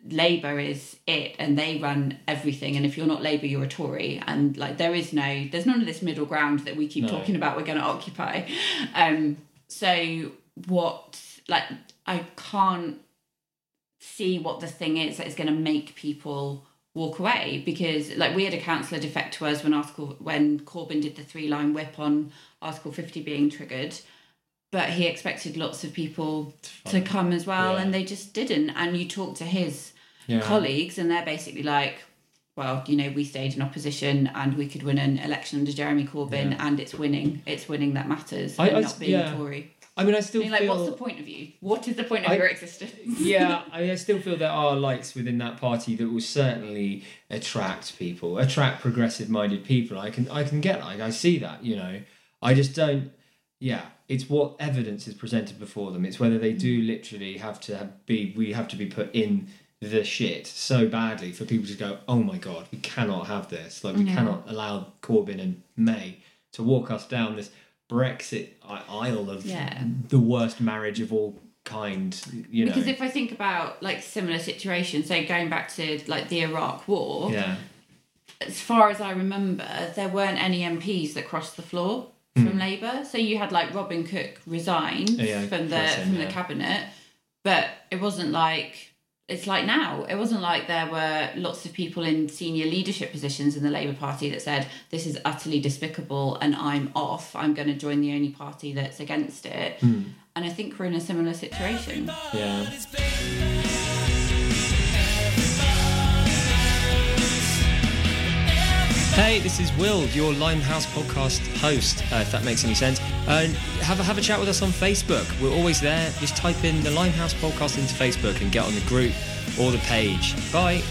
S10: Labour is it, and they run everything. And if you're not Labour, you're a Tory. And like there is no, there's none of this middle ground that we keep
S1: No.
S10: talking about. We're going to occupy. Um, so what? Like I can't see what the thing is that is going to make people walk away because like we had a councillor defect to us when article when Corbyn did the three line whip on article 50 being triggered but he expected lots of people to come as well
S1: Yeah.
S10: and they just didn't and you talk to his
S1: Yeah.
S10: colleagues and they're basically like well you know we stayed in opposition and we could win an election under Jeremy Corbyn
S1: Yeah.
S10: and it's winning it's winning that matters
S1: I- I
S10: not being
S1: yeah.
S10: a Tory
S1: I mean, I still
S10: I mean, like
S1: feel
S10: what's the point of you what is the point of
S1: I-
S10: your existence
S1: yeah, I, mean, I still feel there are lights within that party that will certainly attract people, attract progressive-minded people. I can, I can get, like, I see that. You know, I just don't. Yeah, it's what evidence is presented before them. It's whether they mm. do literally have to have, be. We have to be put in the shit so badly for people to go. Oh my god, we cannot have this. Like, we
S10: Yeah.
S1: cannot allow Corbyn and May to walk us down this Brexit aisle of
S10: Yeah.
S1: the worst marriage of all kind. You know.
S10: because if I think about like similar situations, so going back to like the Iraq War,
S1: Yeah.
S10: as far as I remember, there weren't any MPs that crossed the floor. From Labour. So you had like Robin Cook resign
S1: yeah,
S10: from the
S1: him,
S10: from
S1: yeah.
S10: the cabinet, but it wasn't like it's like now. It wasn't like there were lots of people in senior leadership positions in the Labour Party that said this is utterly despicable and I'm off. I'm going to join the only party that's against it.
S1: Hmm.
S10: And I think we're in a similar situation.
S1: Yeah. Hey, this is Will, your Limehouse podcast host, uh, if that makes any sense. Uh, have, a, have a chat with us on Facebook. We're always there. Just type in the Limehouse podcast into Facebook and get on the group or the page. Bye.